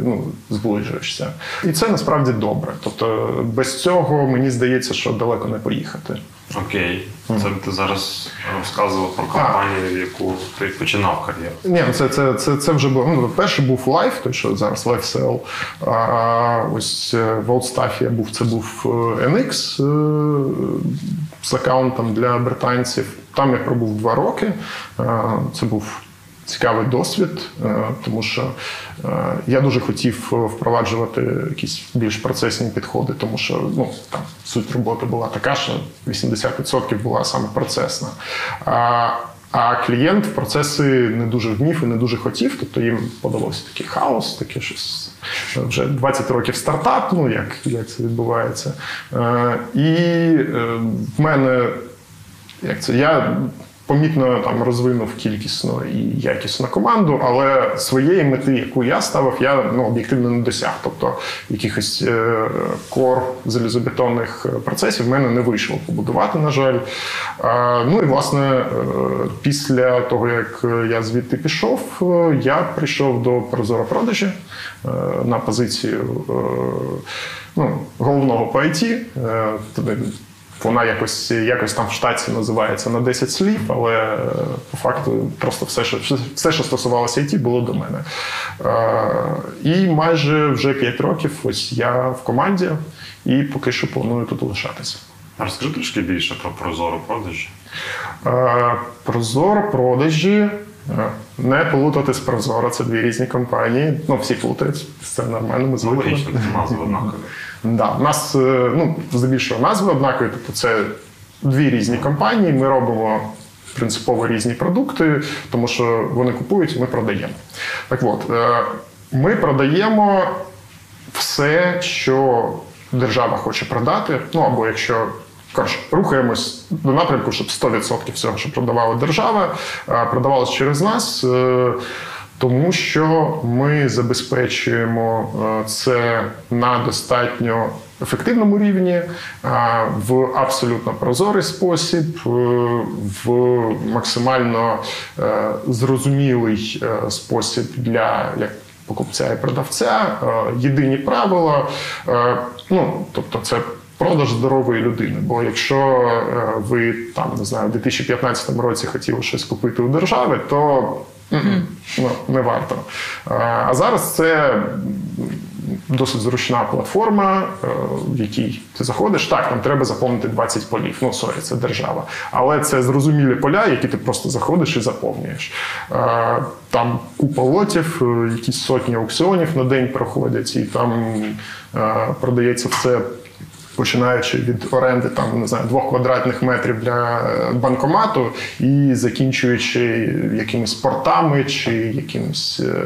ну, зближуєшся. І це насправді добре. Тобто без цього мені здається, що далеко не поїхати. Окей. Це ти зараз розказував про компанію, яку ти починав кар'єру. Ні, ну, це, це, це, це вже було. Ну, перший був лайф, той, що зараз lifecell. А ось е, в Outstaff я був, це був е, NX е, з аккаунтом для британців. Там я пробув два роки. Це був цікавий досвід, е, тому що е, я дуже хотів е, впроваджувати якісь більш процесні підходи, тому що ну, там суть роботи була така, що 80% була саме процесна. А, а клієнт в процеси не дуже вмів і не дуже хотів, тобто їм подобався такий хаос, таке щось вже 20 років стартап, ну як, як це відбувається. Е, і е, в мене як це? Я помітно там розвинув кількісно і якісно команду, але своєї мети, яку я ставив, я ну, об'єктивно не досяг. Тобто якихось е, кор залізобетонних процесів в мене не вийшло побудувати, на жаль. Е, ну і власне, е, після того, як я звідти пішов, е, я прийшов до Прозоро продажі е, на позицію е, ну, головного по IT. Туди вона якось якось там в штаті називається на 10 слів, але е, по факту просто все, що все, що стосувалося IT, було до мене. Е, І майже вже 5 років ось я в команді і поки що планую тут лишатися. Розкажи трошки більше про прозору продажі. Е, Прозоро продажі. Не плутати з Прозоро, це дві різні компанії. Ну, всі плутають, це нормально, ми Ну, логічно, назва однакові. Да, у нас е, ну, здебільшого назви однакові, тобто це дві різні компанії. Ми робимо принципово різні продукти, тому що вони купують, ми продаємо. Так от, е, ми продаємо все, що держава хоче продати. Ну або якщо коротше, рухаємось до напрямку, щоб 100% всього, що продавала держава, е, продавалось через нас. Тому що ми забезпечуємо е, це на достатньо ефективному рівні, е, в абсолютно прозорий спосіб, е, в максимально зрозумілий спосіб для як покупця і продавця, єдині правила. Ну, тобто, це продаж здорової людини. Бо якщо ви там не знаю, в 2015 році хотіли щось купити у держави, то ну, не варто. А зараз це досить зручна платформа, е, в якій ти заходиш. Так, там треба заповнити 20 полів. Ну, sorry, це держава. Але це зрозумілі поля, які ти просто заходиш і заповнюєш. Там купа лотів, е, якісь сотні аукціонів на день проходять, і там е, продається все. Починаючи від оренди там не знаю двох квадратних метрів для е, банкомату і закінчуючи якимись портами чи якимось е,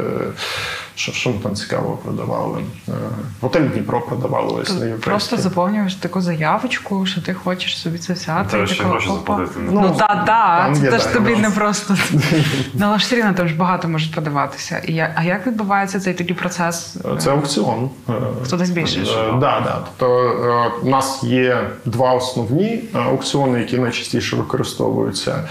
що, що ми там цікавого продавали. Е, Готель Дніпро продавали ось на Просто заповнюєш таку заявочку, що ти хочеш собі це взяти. І ще гроші опа. заплатити. Ну, Ну, та, та, це теж так, тобі не просто. Ну, але ж все рівно там ж багато може продаватися. І я- а як відбувається цей тоді процес? Це аукціон. Е, Хто десь більше? Е, Да, да. Тобто е, у нас є два основні аукціони, які найчастіше використовуються.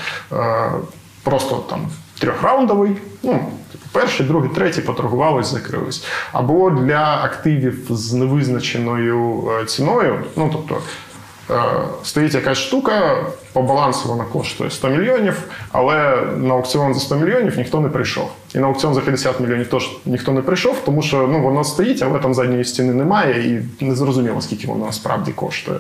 Просто там трьохраундовий. Ну, типу, перший, другий, третій поторгувались, закрились. Або для активів з невизначеною е, ціною. Ну, тобто. е, Стоїть якась штука, по балансу вона коштує 100 мільйонів, але на аукціон за 100 мільйонів ніхто не прийшов. І на аукціон за 50 мільйонів теж ніхто не прийшов, тому що ну, воно стоїть, але там задньої стіни немає, і не зрозуміло, скільки воно насправді коштує.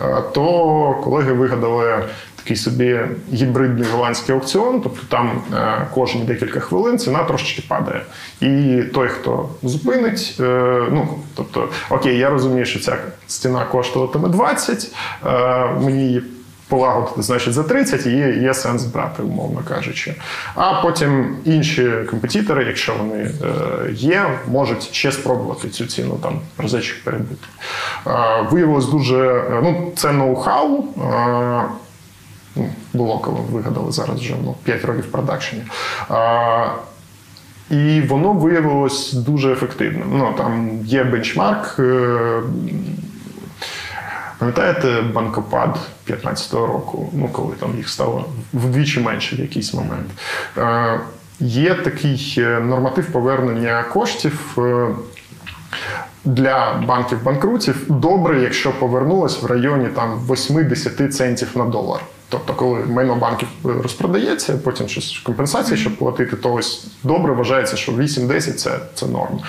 Е, То колеги вигадали такий собі гібридний голландський аукціон, тобто там е, кожні декілька хвилин ціна трошечки падає. І той, хто зупинить, е, ну тобто, окей, я розумію, що ця стіна коштуватиме 20, е, мені її полагодити, значить, за 30 і є, сенс брати, умовно кажучи. А потім інші компетітори, якщо вони є, можуть ще спробувати цю ціну там разочок перебити. Виявилось дуже, ну, це ноу-хау. Ну, було коли вигадали зараз вже ну, 5 років продакшені. А, і воно виявилось дуже ефективним. Ну, там є бенчмарк. е, Пам'ятаєте банкопад 15-го року, ну коли там їх стало вдвічі менше в якийсь момент. Е, є такий е, норматив повернення коштів. е, для банків банкрутів добре, якщо повернулось в районі там 8-10 центів на долар. Тобто, коли майно банків розпродається, потім щось компенсації, щоб платити, то ось добре вважається, що 8-10 це, це норм.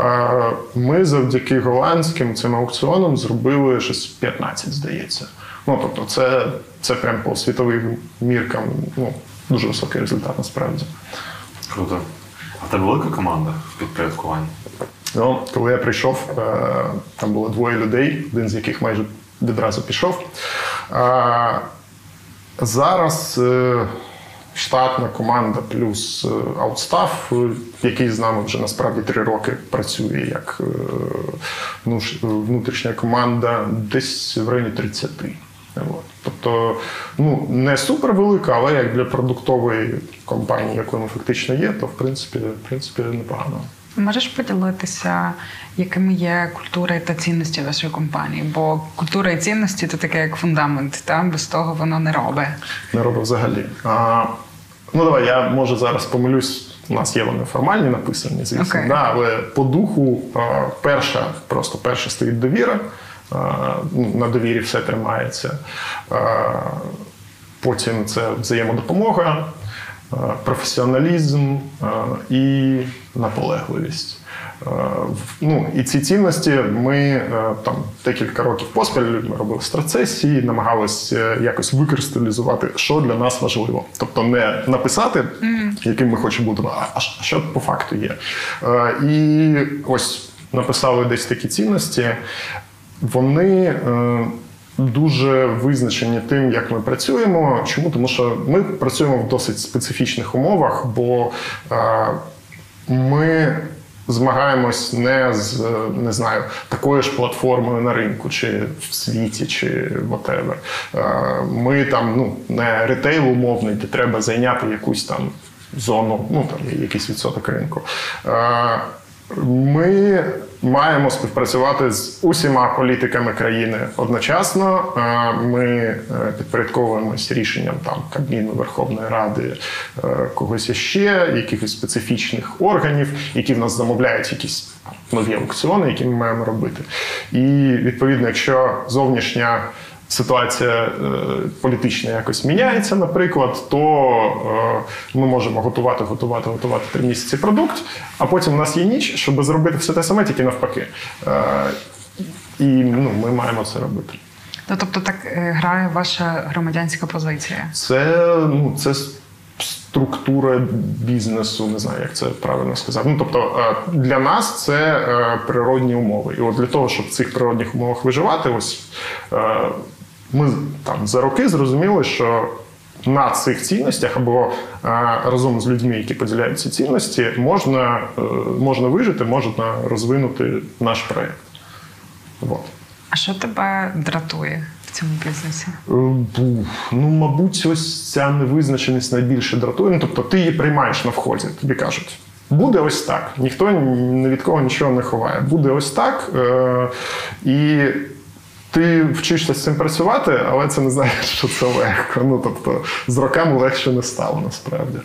Е, Ми завдяки голландським цим аукціонам зробили щось 15, здається. Ну тобто, це, це прям по світовим міркам ну, дуже високий результат насправді. Круто. А тебе велика команда в підпорядкуванні? Ну, коли я прийшов, е, там було двоє людей, один з яких майже відразу пішов. Зараз е, штатна команда плюс е, аутстаф, е, який з нами вже насправді три роки працює як внутрішня команда, десь в районі 30. От. Тобто, ну не супер велика, але як для продуктової компанії, якою ми фактично є, то в принципі, в принципі непогано. Можеш поділитися, якими є культура та цінності вашої компанії? Бо культура і цінності це таке як фундамент, та без того воно не робить. Не робив взагалі. А, ну давай, я може зараз помилюсь. У нас є вони формальні написані, звісно, Окей. да, але по духу перша, просто перша стоїть довіра. Ну, на довірі все тримається. Потім це взаємодопомога, професіоналізм і наполегливість. Е, Ну, і ці цінності ми е, там декілька років поспіль робили страцесії, намагалися е, якось викристалізувати, що для нас важливо. Тобто не написати, яким ми хочемо бути, а що по факту є. Е, І ось написали десь такі цінності. Вони е, дуже визначені тим, як ми працюємо. Чому? Тому що ми працюємо в досить специфічних умовах, бо е, ми змагаємось не з е, не знаю такою ж платформою на ринку, чи в світі, чи whatever. Е, Ми там ну не ретейл умовний, де треба зайняти якусь там зону, ну там якийсь відсоток ринку. Ми маємо співпрацювати з усіма політиками країни одночасно. Е, Ми е, підпорядковуємось рішенням там Кабміну, Верховної Ради, е, когось іще, якихось специфічних органів, які в нас замовляють якісь нові аукціони, які ми маємо робити. І відповідно, якщо зовнішня ситуація е, політична якось міняється, наприклад, то е, ми можемо готувати, готувати, готувати три місяці продукт, а потім у нас є ніч, щоб зробити все те саме, тільки навпаки. Е, і ну, ми маємо це робити. Ну, тобто так грає ваша громадянська позиція. Це, ну, це структура бізнесу, не знаю, як це правильно сказати. Ну, тобто для нас це природні умови. І от для того, щоб в цих природних умовах виживати, ось ми там за роки зрозуміли, що на цих цінностях або е, разом з людьми, які поділяють ці цінності, можна, е, можна вижити, можна розвинути наш проєкт. Вот. А що тебе дратує в цьому бізнесі? Е, Ну, мабуть, ось ця невизначеність найбільше дратує. Ну, тобто ти її приймаєш на вході, тобі кажуть. Буде ось так. Ніхто ні від кого нічого не ховає. Буде ось так. Е- і ти вчишся з цим працювати, але це не значить, що це легко. Ну, тобто, з роками легше не стало насправді.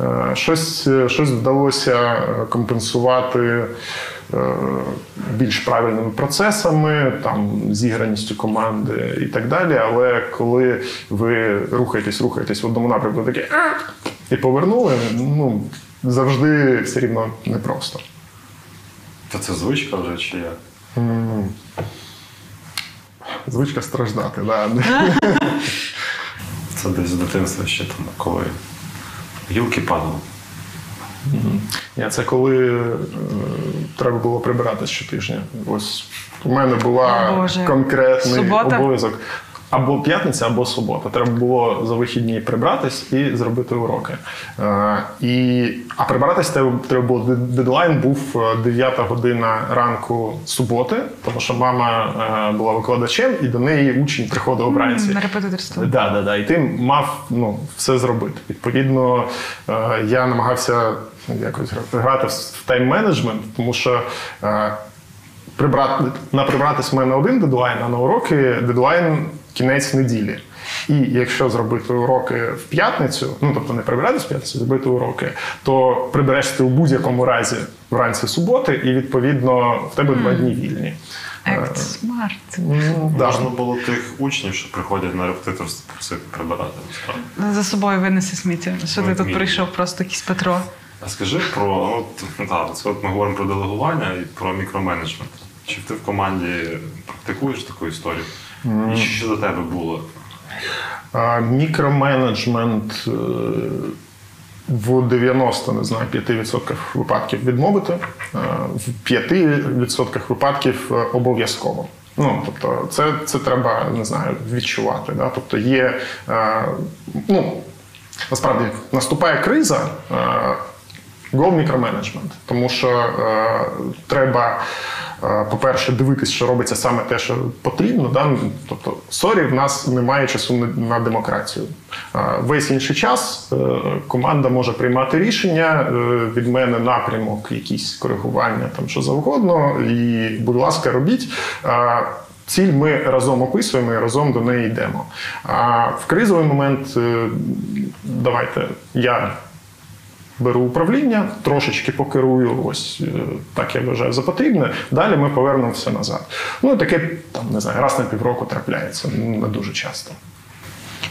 Е, щось, е, щось вдалося е, компенсувати більш правильними процесами, там, зіграністю команди і так далі. Але коли ви рухаєтесь, рухаєтесь в одному напрямку, такі і повернули, ну завжди все рівно непросто. Та це звичка вже чи як? Звичка страждати, да. Це десь з дитинства ще там, коли гілки падали. Ні, це коли е, треба було прибирати щотижня. Ось у мене була Боже. конкретний Субота? обов'язок. Або п'ятниця, або субота. Треба було за вихідні прибратись і зробити уроки. Е, і, а прибиратись треба, було дедлайн був е, 9 година ранку суботи, тому що мама е, була викладачем, і до неї учень приходив вранці. На репетиторство. Да, да, да. І ти мав ну, все зробити. Відповідно, е, я намагався ну, якось грати в тайм-менеджмент, тому що е, прибрати, на прибратись в мене один дедлайн, а на уроки дедлайн кінець неділі. І якщо зробити уроки в п'ятницю, ну тобто не прибиратись в п'ятницю, зробити уроки, то прибереш ти у будь-якому разі вранці суботи, і відповідно в тебе два дні вільні. Ект смарт. Ну, да. Можна було тих учнів, що приходять на репетиторство, просити прибирати. насправді. За собою винеси сміття. Що ти тут прийшов, просто якийсь Петро. А скажи про от, ну, це от ми говоримо про делегування і про мікроменеджмент. Чи ти в команді практикуєш таку історію? І що до тебе було? А, Мікроменеджмент е, в 90, не знаю, 5% випадків відмовити, е, в 5% випадків е, обов'язково. Ну, тобто, це, це треба, не знаю, відчувати. Да? Тобто є, ну, насправді, наступає криза, Go мікроменеджмент, тому що е, треба. Е, по-перше, дивитись, що робиться саме те, що потрібно. Да? Тобто, sorry, в нас немає часу на демократію. Е, весь інший час команда може приймати рішення від мене напрямок, якісь коригування, там що завгодно, і, будь ласка, робіть. Ціль ми разом описуємо і разом до неї йдемо. А в кризовий момент давайте я беру управління, трошечки покерую, ось е, так я вважаю за потрібне. Далі ми повернемо все назад. Ну таке там не знаю, раз на півроку трапляється, не дуже часто.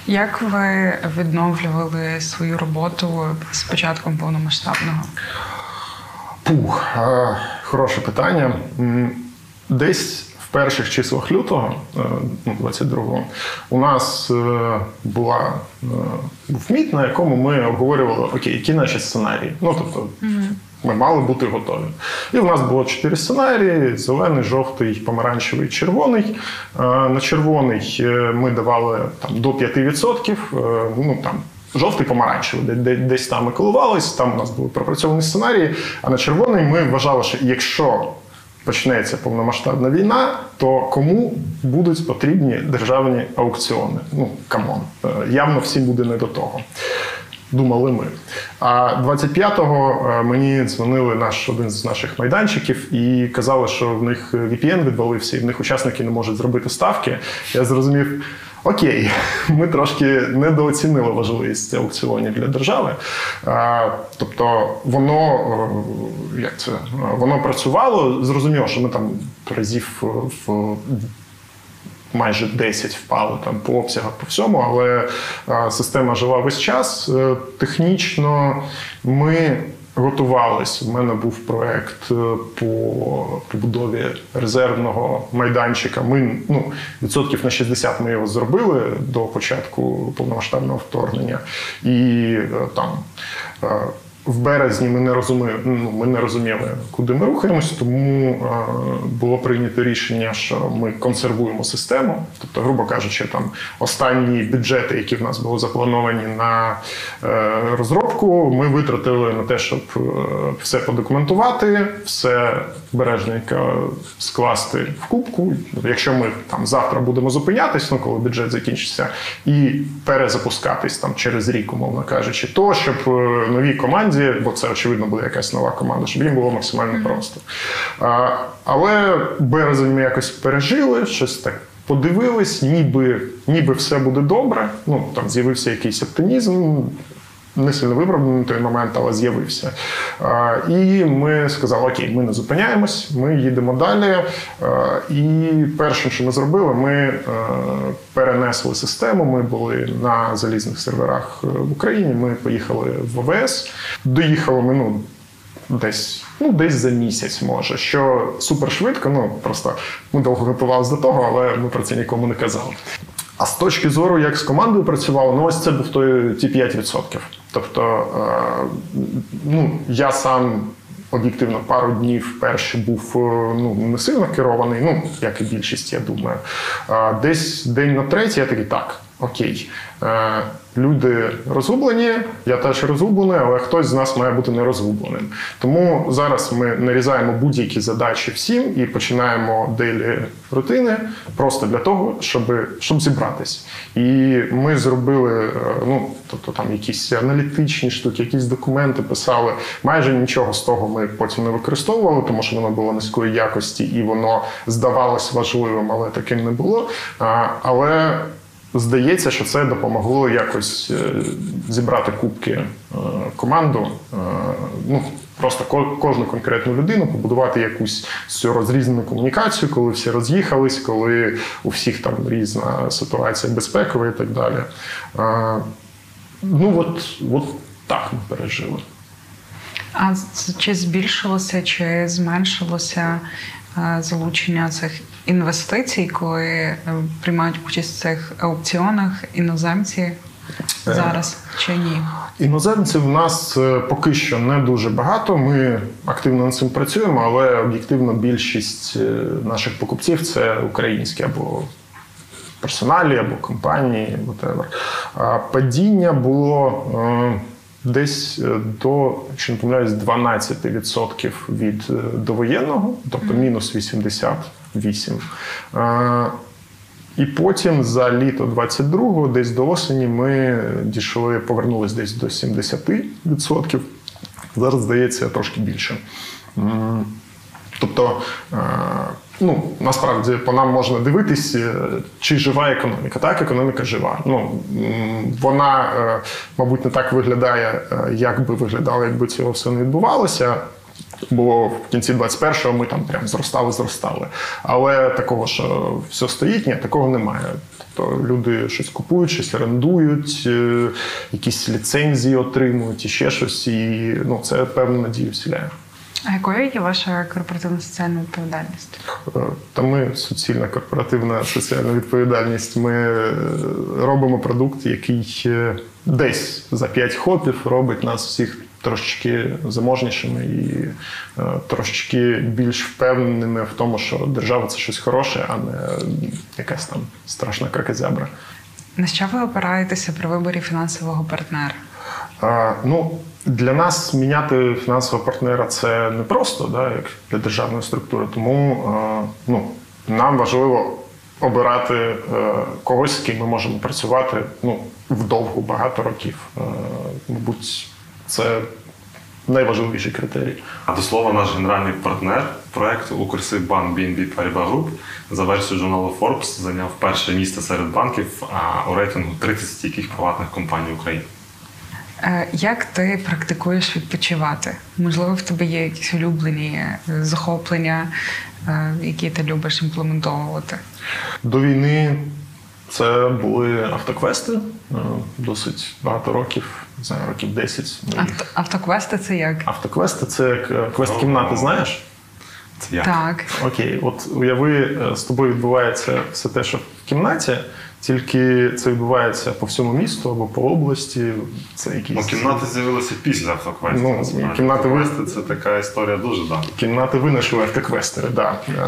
Як ви відновлювали свою роботу з початком повномасштабного? Пух, хороше питання. Десь перших числах лютого, 22-го, е, у нас е, була е, був міт, на якому ми обговорювали окей, які наші сценарії. Ну тобто. Ми мали бути готові. І в нас було чотири сценарії: зелений, жовтий, помаранчевий, червоний. На червоний ми давали там до 5%. Ну там жовтий, помаранчевий, десь там ми коливались, там у нас були пропрацьовані сценарії. А на червоний ми вважали, що якщо почнеться повномасштабна війна, то кому будуть потрібні державні аукціони? Ну come on, е, явно всім буде не до того. Думали ми. А 25-го е, мені дзвонили наш один з наших майданчиків і казали, що в них VPN відвалився, і в них учасники не можуть зробити ставки. Я зрозумів. Окей, ми трошки недооцінили важливість аукціонів для держави. Тобто, воно е, як це воно працювало. Зрозуміло, що ми там разів в. Майже 10 впали там по обсягах по всьому, але а, система жила весь час. Е, технічно ми готувались. У мене був проект е, по побудові резервного майданчика. Ми ну, відсотків на 60 ми його зробили до початку повномасштабного вторгнення, і е, там. Е, в березні ми не розуміли, ну, ми не розуміли, куди ми рухаємось, тому е, було прийнято рішення, що ми консервуємо систему. Тобто, грубо кажучи, там останні бюджети, які в нас були заплановані на е, розробку, ми витратили на те, щоб е, все подокументувати, все бережненько скласти в кубку. Якщо ми там завтра будемо зупинятись, ну коли бюджет закінчиться, і перезапускатись там через рік, умовно кажучи, то щоб нові команді команді, бо це очевидно буде якась нова команда, щоб їм було максимально просто. А, Але березень ми якось пережили, щось так подивились, ніби ніби все буде добре. Ну там з'явився якийсь оптимізм не сильно виправданий той момент, але з'явився. І ми сказали, окей, ми не зупиняємось, ми їдемо далі. І першим, що ми зробили, ми перенесли систему. Ми були на залізних серверах в Україні. Ми поїхали в ОВС, доїхали ми ну, десь. Ну, десь за місяць може, що супер швидко. Ну просто ми довго готувалися до того, але ми про це нікому не казали. А з точки зору, як з командою працювало, ну ось це був той ті 5%. Тобто, е, ну я сам об'єктивно пару днів перші був е, ну не сильно керований, ну як і більшість, я думаю. Десь день на третій я такий так, окей. Люди розгублені, я теж розгублений, але хтось з нас має бути не розгубленим. Тому зараз ми нарізаємо будь-які задачі всім і починаємо дейлі рутини просто для того, щоб щоб зібратись. І ми зробили е, ну, тобто там якісь аналітичні штуки, якісь документи писали. Майже нічого з того ми потім не використовували, тому що воно було низької якості і воно здавалось важливим, але таким не було. Але Здається, що це допомогло якось е, зібрати кубки е, команду. Е, ну просто кожну конкретну людину побудувати якусь цю розрізнену комунікацію, коли всі роз'їхались, коли у всіх там різна ситуація безпекова і так далі. Ну от, от так ми пережили. А чи збільшилося, чи зменшилося залучення цих інвестицій, коли е, приймають участь в цих аукціонах іноземці е, зараз чи ні? Іноземців в нас е, поки що не дуже багато. Ми активно над цим працюємо, але об'єктивно більшість наших покупців це українські або персоналі, або компанії, whatever. А падіння було. Десь до, якщо не помиляюсь, 12% від довоєнного, тобто мінус 80%. 8. І потім за літо 22-го, десь до осені, ми дійшли, повернулись десь до 70%. Зараз здається трошки більше. Тобто, е, ну насправді по нам можна дивитись, е, чи жива економіка. Так, економіка жива. Ну вона, е, мабуть, не так виглядає, як би виглядала, якби цього все не відбувалося. Бо в кінці 21-го ми там прям зростали, зростали. Але такого, що все стоїть, ні, такого немає. Тобто люди щось купують, щось орендують, е, якісь ліцензії отримують і ще щось. І ну, це певну надію вселяє. А якою є ваша корпоративна соціальна відповідальність? Е, Та ми суцільна корпоративна соціальна відповідальність. Ми е, робимо продукт, який десь за 5 хопів робить нас всіх трошечки заможнішими і е, трошечки більш впевненими в тому, що держава це щось хороше, а не якась там страшна кракозябра. На що ви опираєтеся при виборі фінансового партнера? А, ну, для нас міняти фінансового партнера це не просто, да, як для державної структури. Тому а, ну, нам важливо обирати е, когось, з ким ми можемо працювати ну, вдовгу багато років. Е, мабуть, це найважливіший критерій. А до слова, наш генеральний партнер проекту Укрсиббанк BNB Paribas Group за версією журналу Forbes зайняв перше місце серед банків а, у рейтингу 30 стійких приватних компаній України. Е, Як ти практикуєш відпочивати? Можливо, в тебе є якісь улюблені захоплення, е, які ти любиш імплементовувати? До війни це були автоквести е, досить багато років, не знаю, років 10. ми їх Авто, автоквести це як? Автоквести це як е, квест кімнати, знаєш? Це як? Так. Окей, от уяви, е, з тобою відбувається все те, що в кімнаті, тільки це відбувається по всьому місту або по області. Це якісь Ну, кімнати з'явилися після автоквестів. Ну, насправді. кімнати Автоквести це така історія дуже давня. кімнати винайшли автоквестери. Да. Е,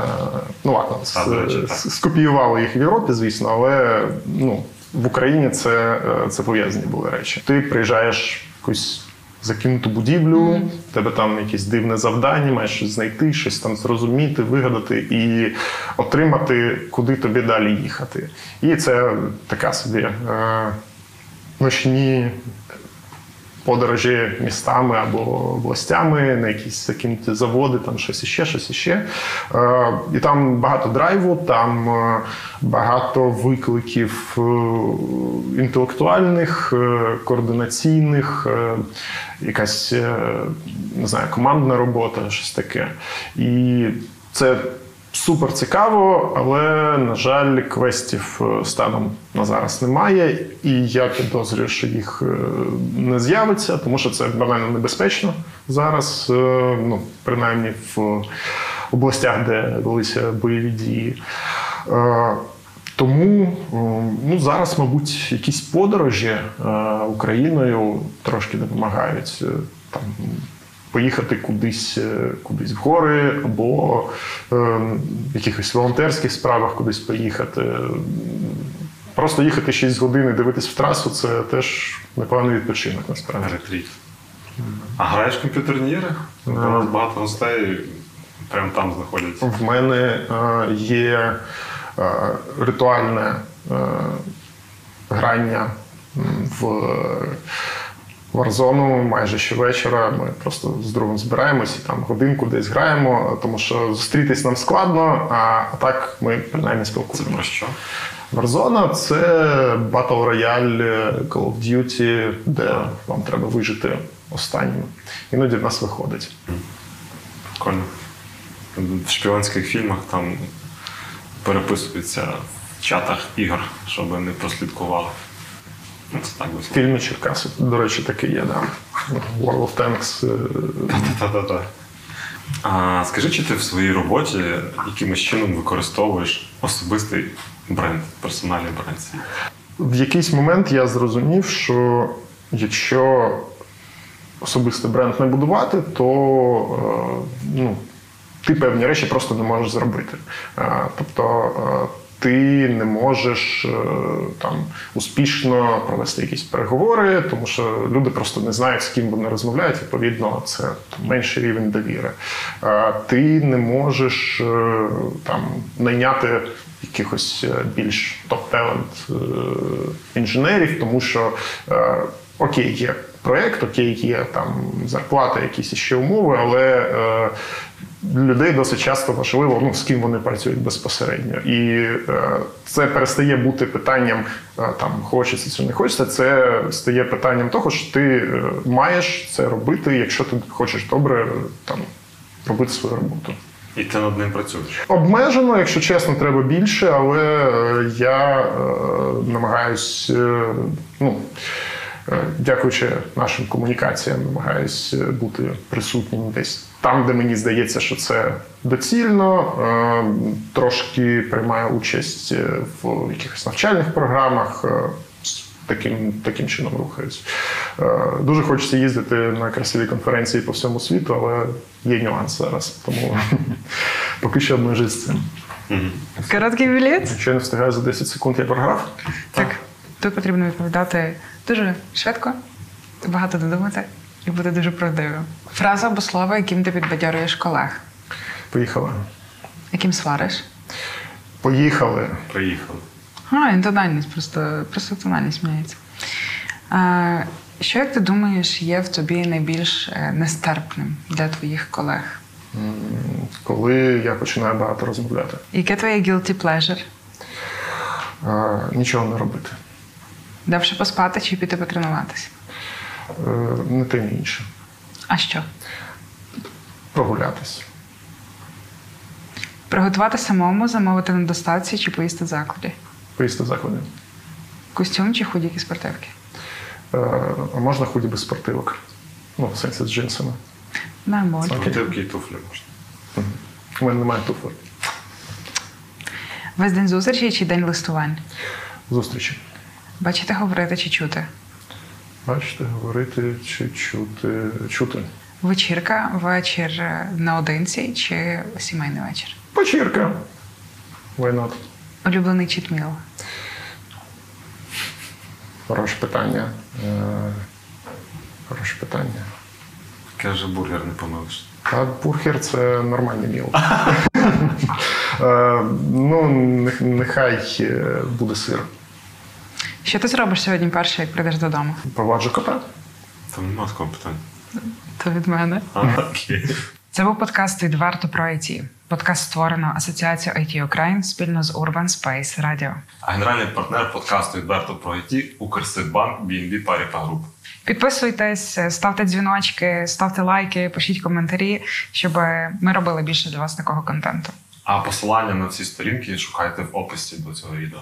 Ну ладно, А, до речі, так. скопіювали їх в Європі, звісно, але ну, в Україні це, е, це пов'язані були речі. Ти приїжджаєш в якусь закинуту будівлю, в тебе там якесь дивне завдання, маєш щось знайти, щось там зрозуміти, вигадати і отримати, куди тобі далі їхати. І це така собі е, ночні подорожі містами або областями, на якісь закинуті заводи, там щось іще, щось іще. Е, І там багато драйву, там е, багато викликів е, інтелектуальних, координаційних, якась не знаю, командна робота, щось таке. І це Супер цікаво, але на жаль, квестів е, станом на зараз немає, і я підозрюю, що їх е, не з'явиться, тому що це банально небезпечно зараз, е, ну принаймні в областях, де велися бойові дії. Тому ну, зараз, мабуть, якісь подорожі Україною трошки допомагають. Там поїхати кудись, е, кудись в гори, або е, в якихось волонтерських справах кудись поїхати. Просто їхати 6 годин і дивитись в трасу це теж непоганий відпочинок насправді. Ретріт. А граєш в комп'ютерні ігри? У нас багато гостей прямо там знаходяться. В мене е, є е, ритуальне е, грання в Warzone майже щовечора. Ми просто з другом збираємось і там годинку десь граємо, тому що зустрітись нам складно, а, а так ми принаймні Це спілкуємося. про що? Warzone – це Battle Royale Call of Duty, де вам треба вижити останнім. Іноді в нас виходить. Прикольно. В шпіонських фільмах там переписуються в чатах ігор, щоб не прослідкували. Ну, це так би В фільмі Черкаси, до речі, таке є, да. World of Tanks. е, Та-та-та. А скажи, чи ти в своїй роботі якимось чином використовуєш особистий бренд, персональний бренд? В якийсь момент я зрозумів, що якщо особистий бренд не будувати, то е, ну, ти певні речі просто не можеш зробити. Е, Тобто ти не можеш е, там успішно провести якісь переговори, тому що люди просто не знають, з ким вони розмовляють. Відповідно, це там, менший рівень довіри. Ти не можеш е, там найняти якихось е, більш топ-талент інженерів, тому що окей, є проєкт, окей, є там зарплата, якісь ще умови, але людей досить часто важливо, ну, з ким вони працюють безпосередньо. І е, це перестає бути питанням е, там хочеться чи не хочеться. Це стає питанням того, що ти е, маєш це робити, якщо ти хочеш добре там робити свою роботу. І ти над ним працюєш. Обмежено, якщо чесно, треба більше, але е, я е, намагаюсь, е, ну, дякуючи нашим комунікаціям, намагаюсь е, бути присутнім десь там, де мені здається, що це доцільно. Е, Трошки приймаю участь е, в якихось навчальних програмах. е, з Таким, таким чином рухаюсь. Е, Дуже хочеться їздити на красиві конференції по всьому світу, але є нюанс зараз. Тому поки що обмежуюсь цим. Короткий білет? Якщо я не встигаю за 10 секунд, я програв. Так. Тут потрібно відповідати дуже швидко, багато додумати і бути дуже правдивим. Фраза або слово, яким ти підбадьорюєш колег, Поїхали. яким свариш. Поїхали. Приїхали. А, інтональність, просто, просто тональність міняється. А, що, як ти думаєш, є в тобі найбільш е, нестерпним для твоїх колег? Коли я починаю багато розмовляти. Яке твоє guilty pleasure? А, Нічого не робити. Давше поспати чи піти потренуватися? Е, Не те, ні інше. А що? Прогулятись. Приготувати самому, замовити на доставці чи поїсти в закладі? Поїсти в закладі. Костюм чи худіки спортивки? Е, можна худі без спортивок. Ну, в сенсі з джинсами. Нормально. Спортивки і туфлі можна. У мене немає туфлик. Весь день зустрічі чи день листувань? Зустрічі. Бачити, говорити чи чути? Бачите, говорити чи чути. Чути. Вечірка, вечір наодинці чи сімейний вечір? Вечірка. Why not? Улюблений читміл. Хороше питання. Е, Хороше питання. Каже, бургер не помилиш. А бургер це нормальний міл. Е, Ну, нехай е, буде сир. Що ти зробиш сьогодні перше, як прийдеш додому? Проваджу кота. Там нема такого питання. То від мене. А, окей. Це був подкаст відверто про IT. Подкаст створено Асоціацією IT Україн спільно з Urban Space Radio. А генеральний партнер подкасту відверто про IT Укрсиббанк BNB Paribas Group. Підписуйтесь, ставте дзвіночки, ставте лайки, пишіть коментарі, щоб ми робили більше для вас такого контенту. А посилання на ці сторінки шукайте в описі до цього відео.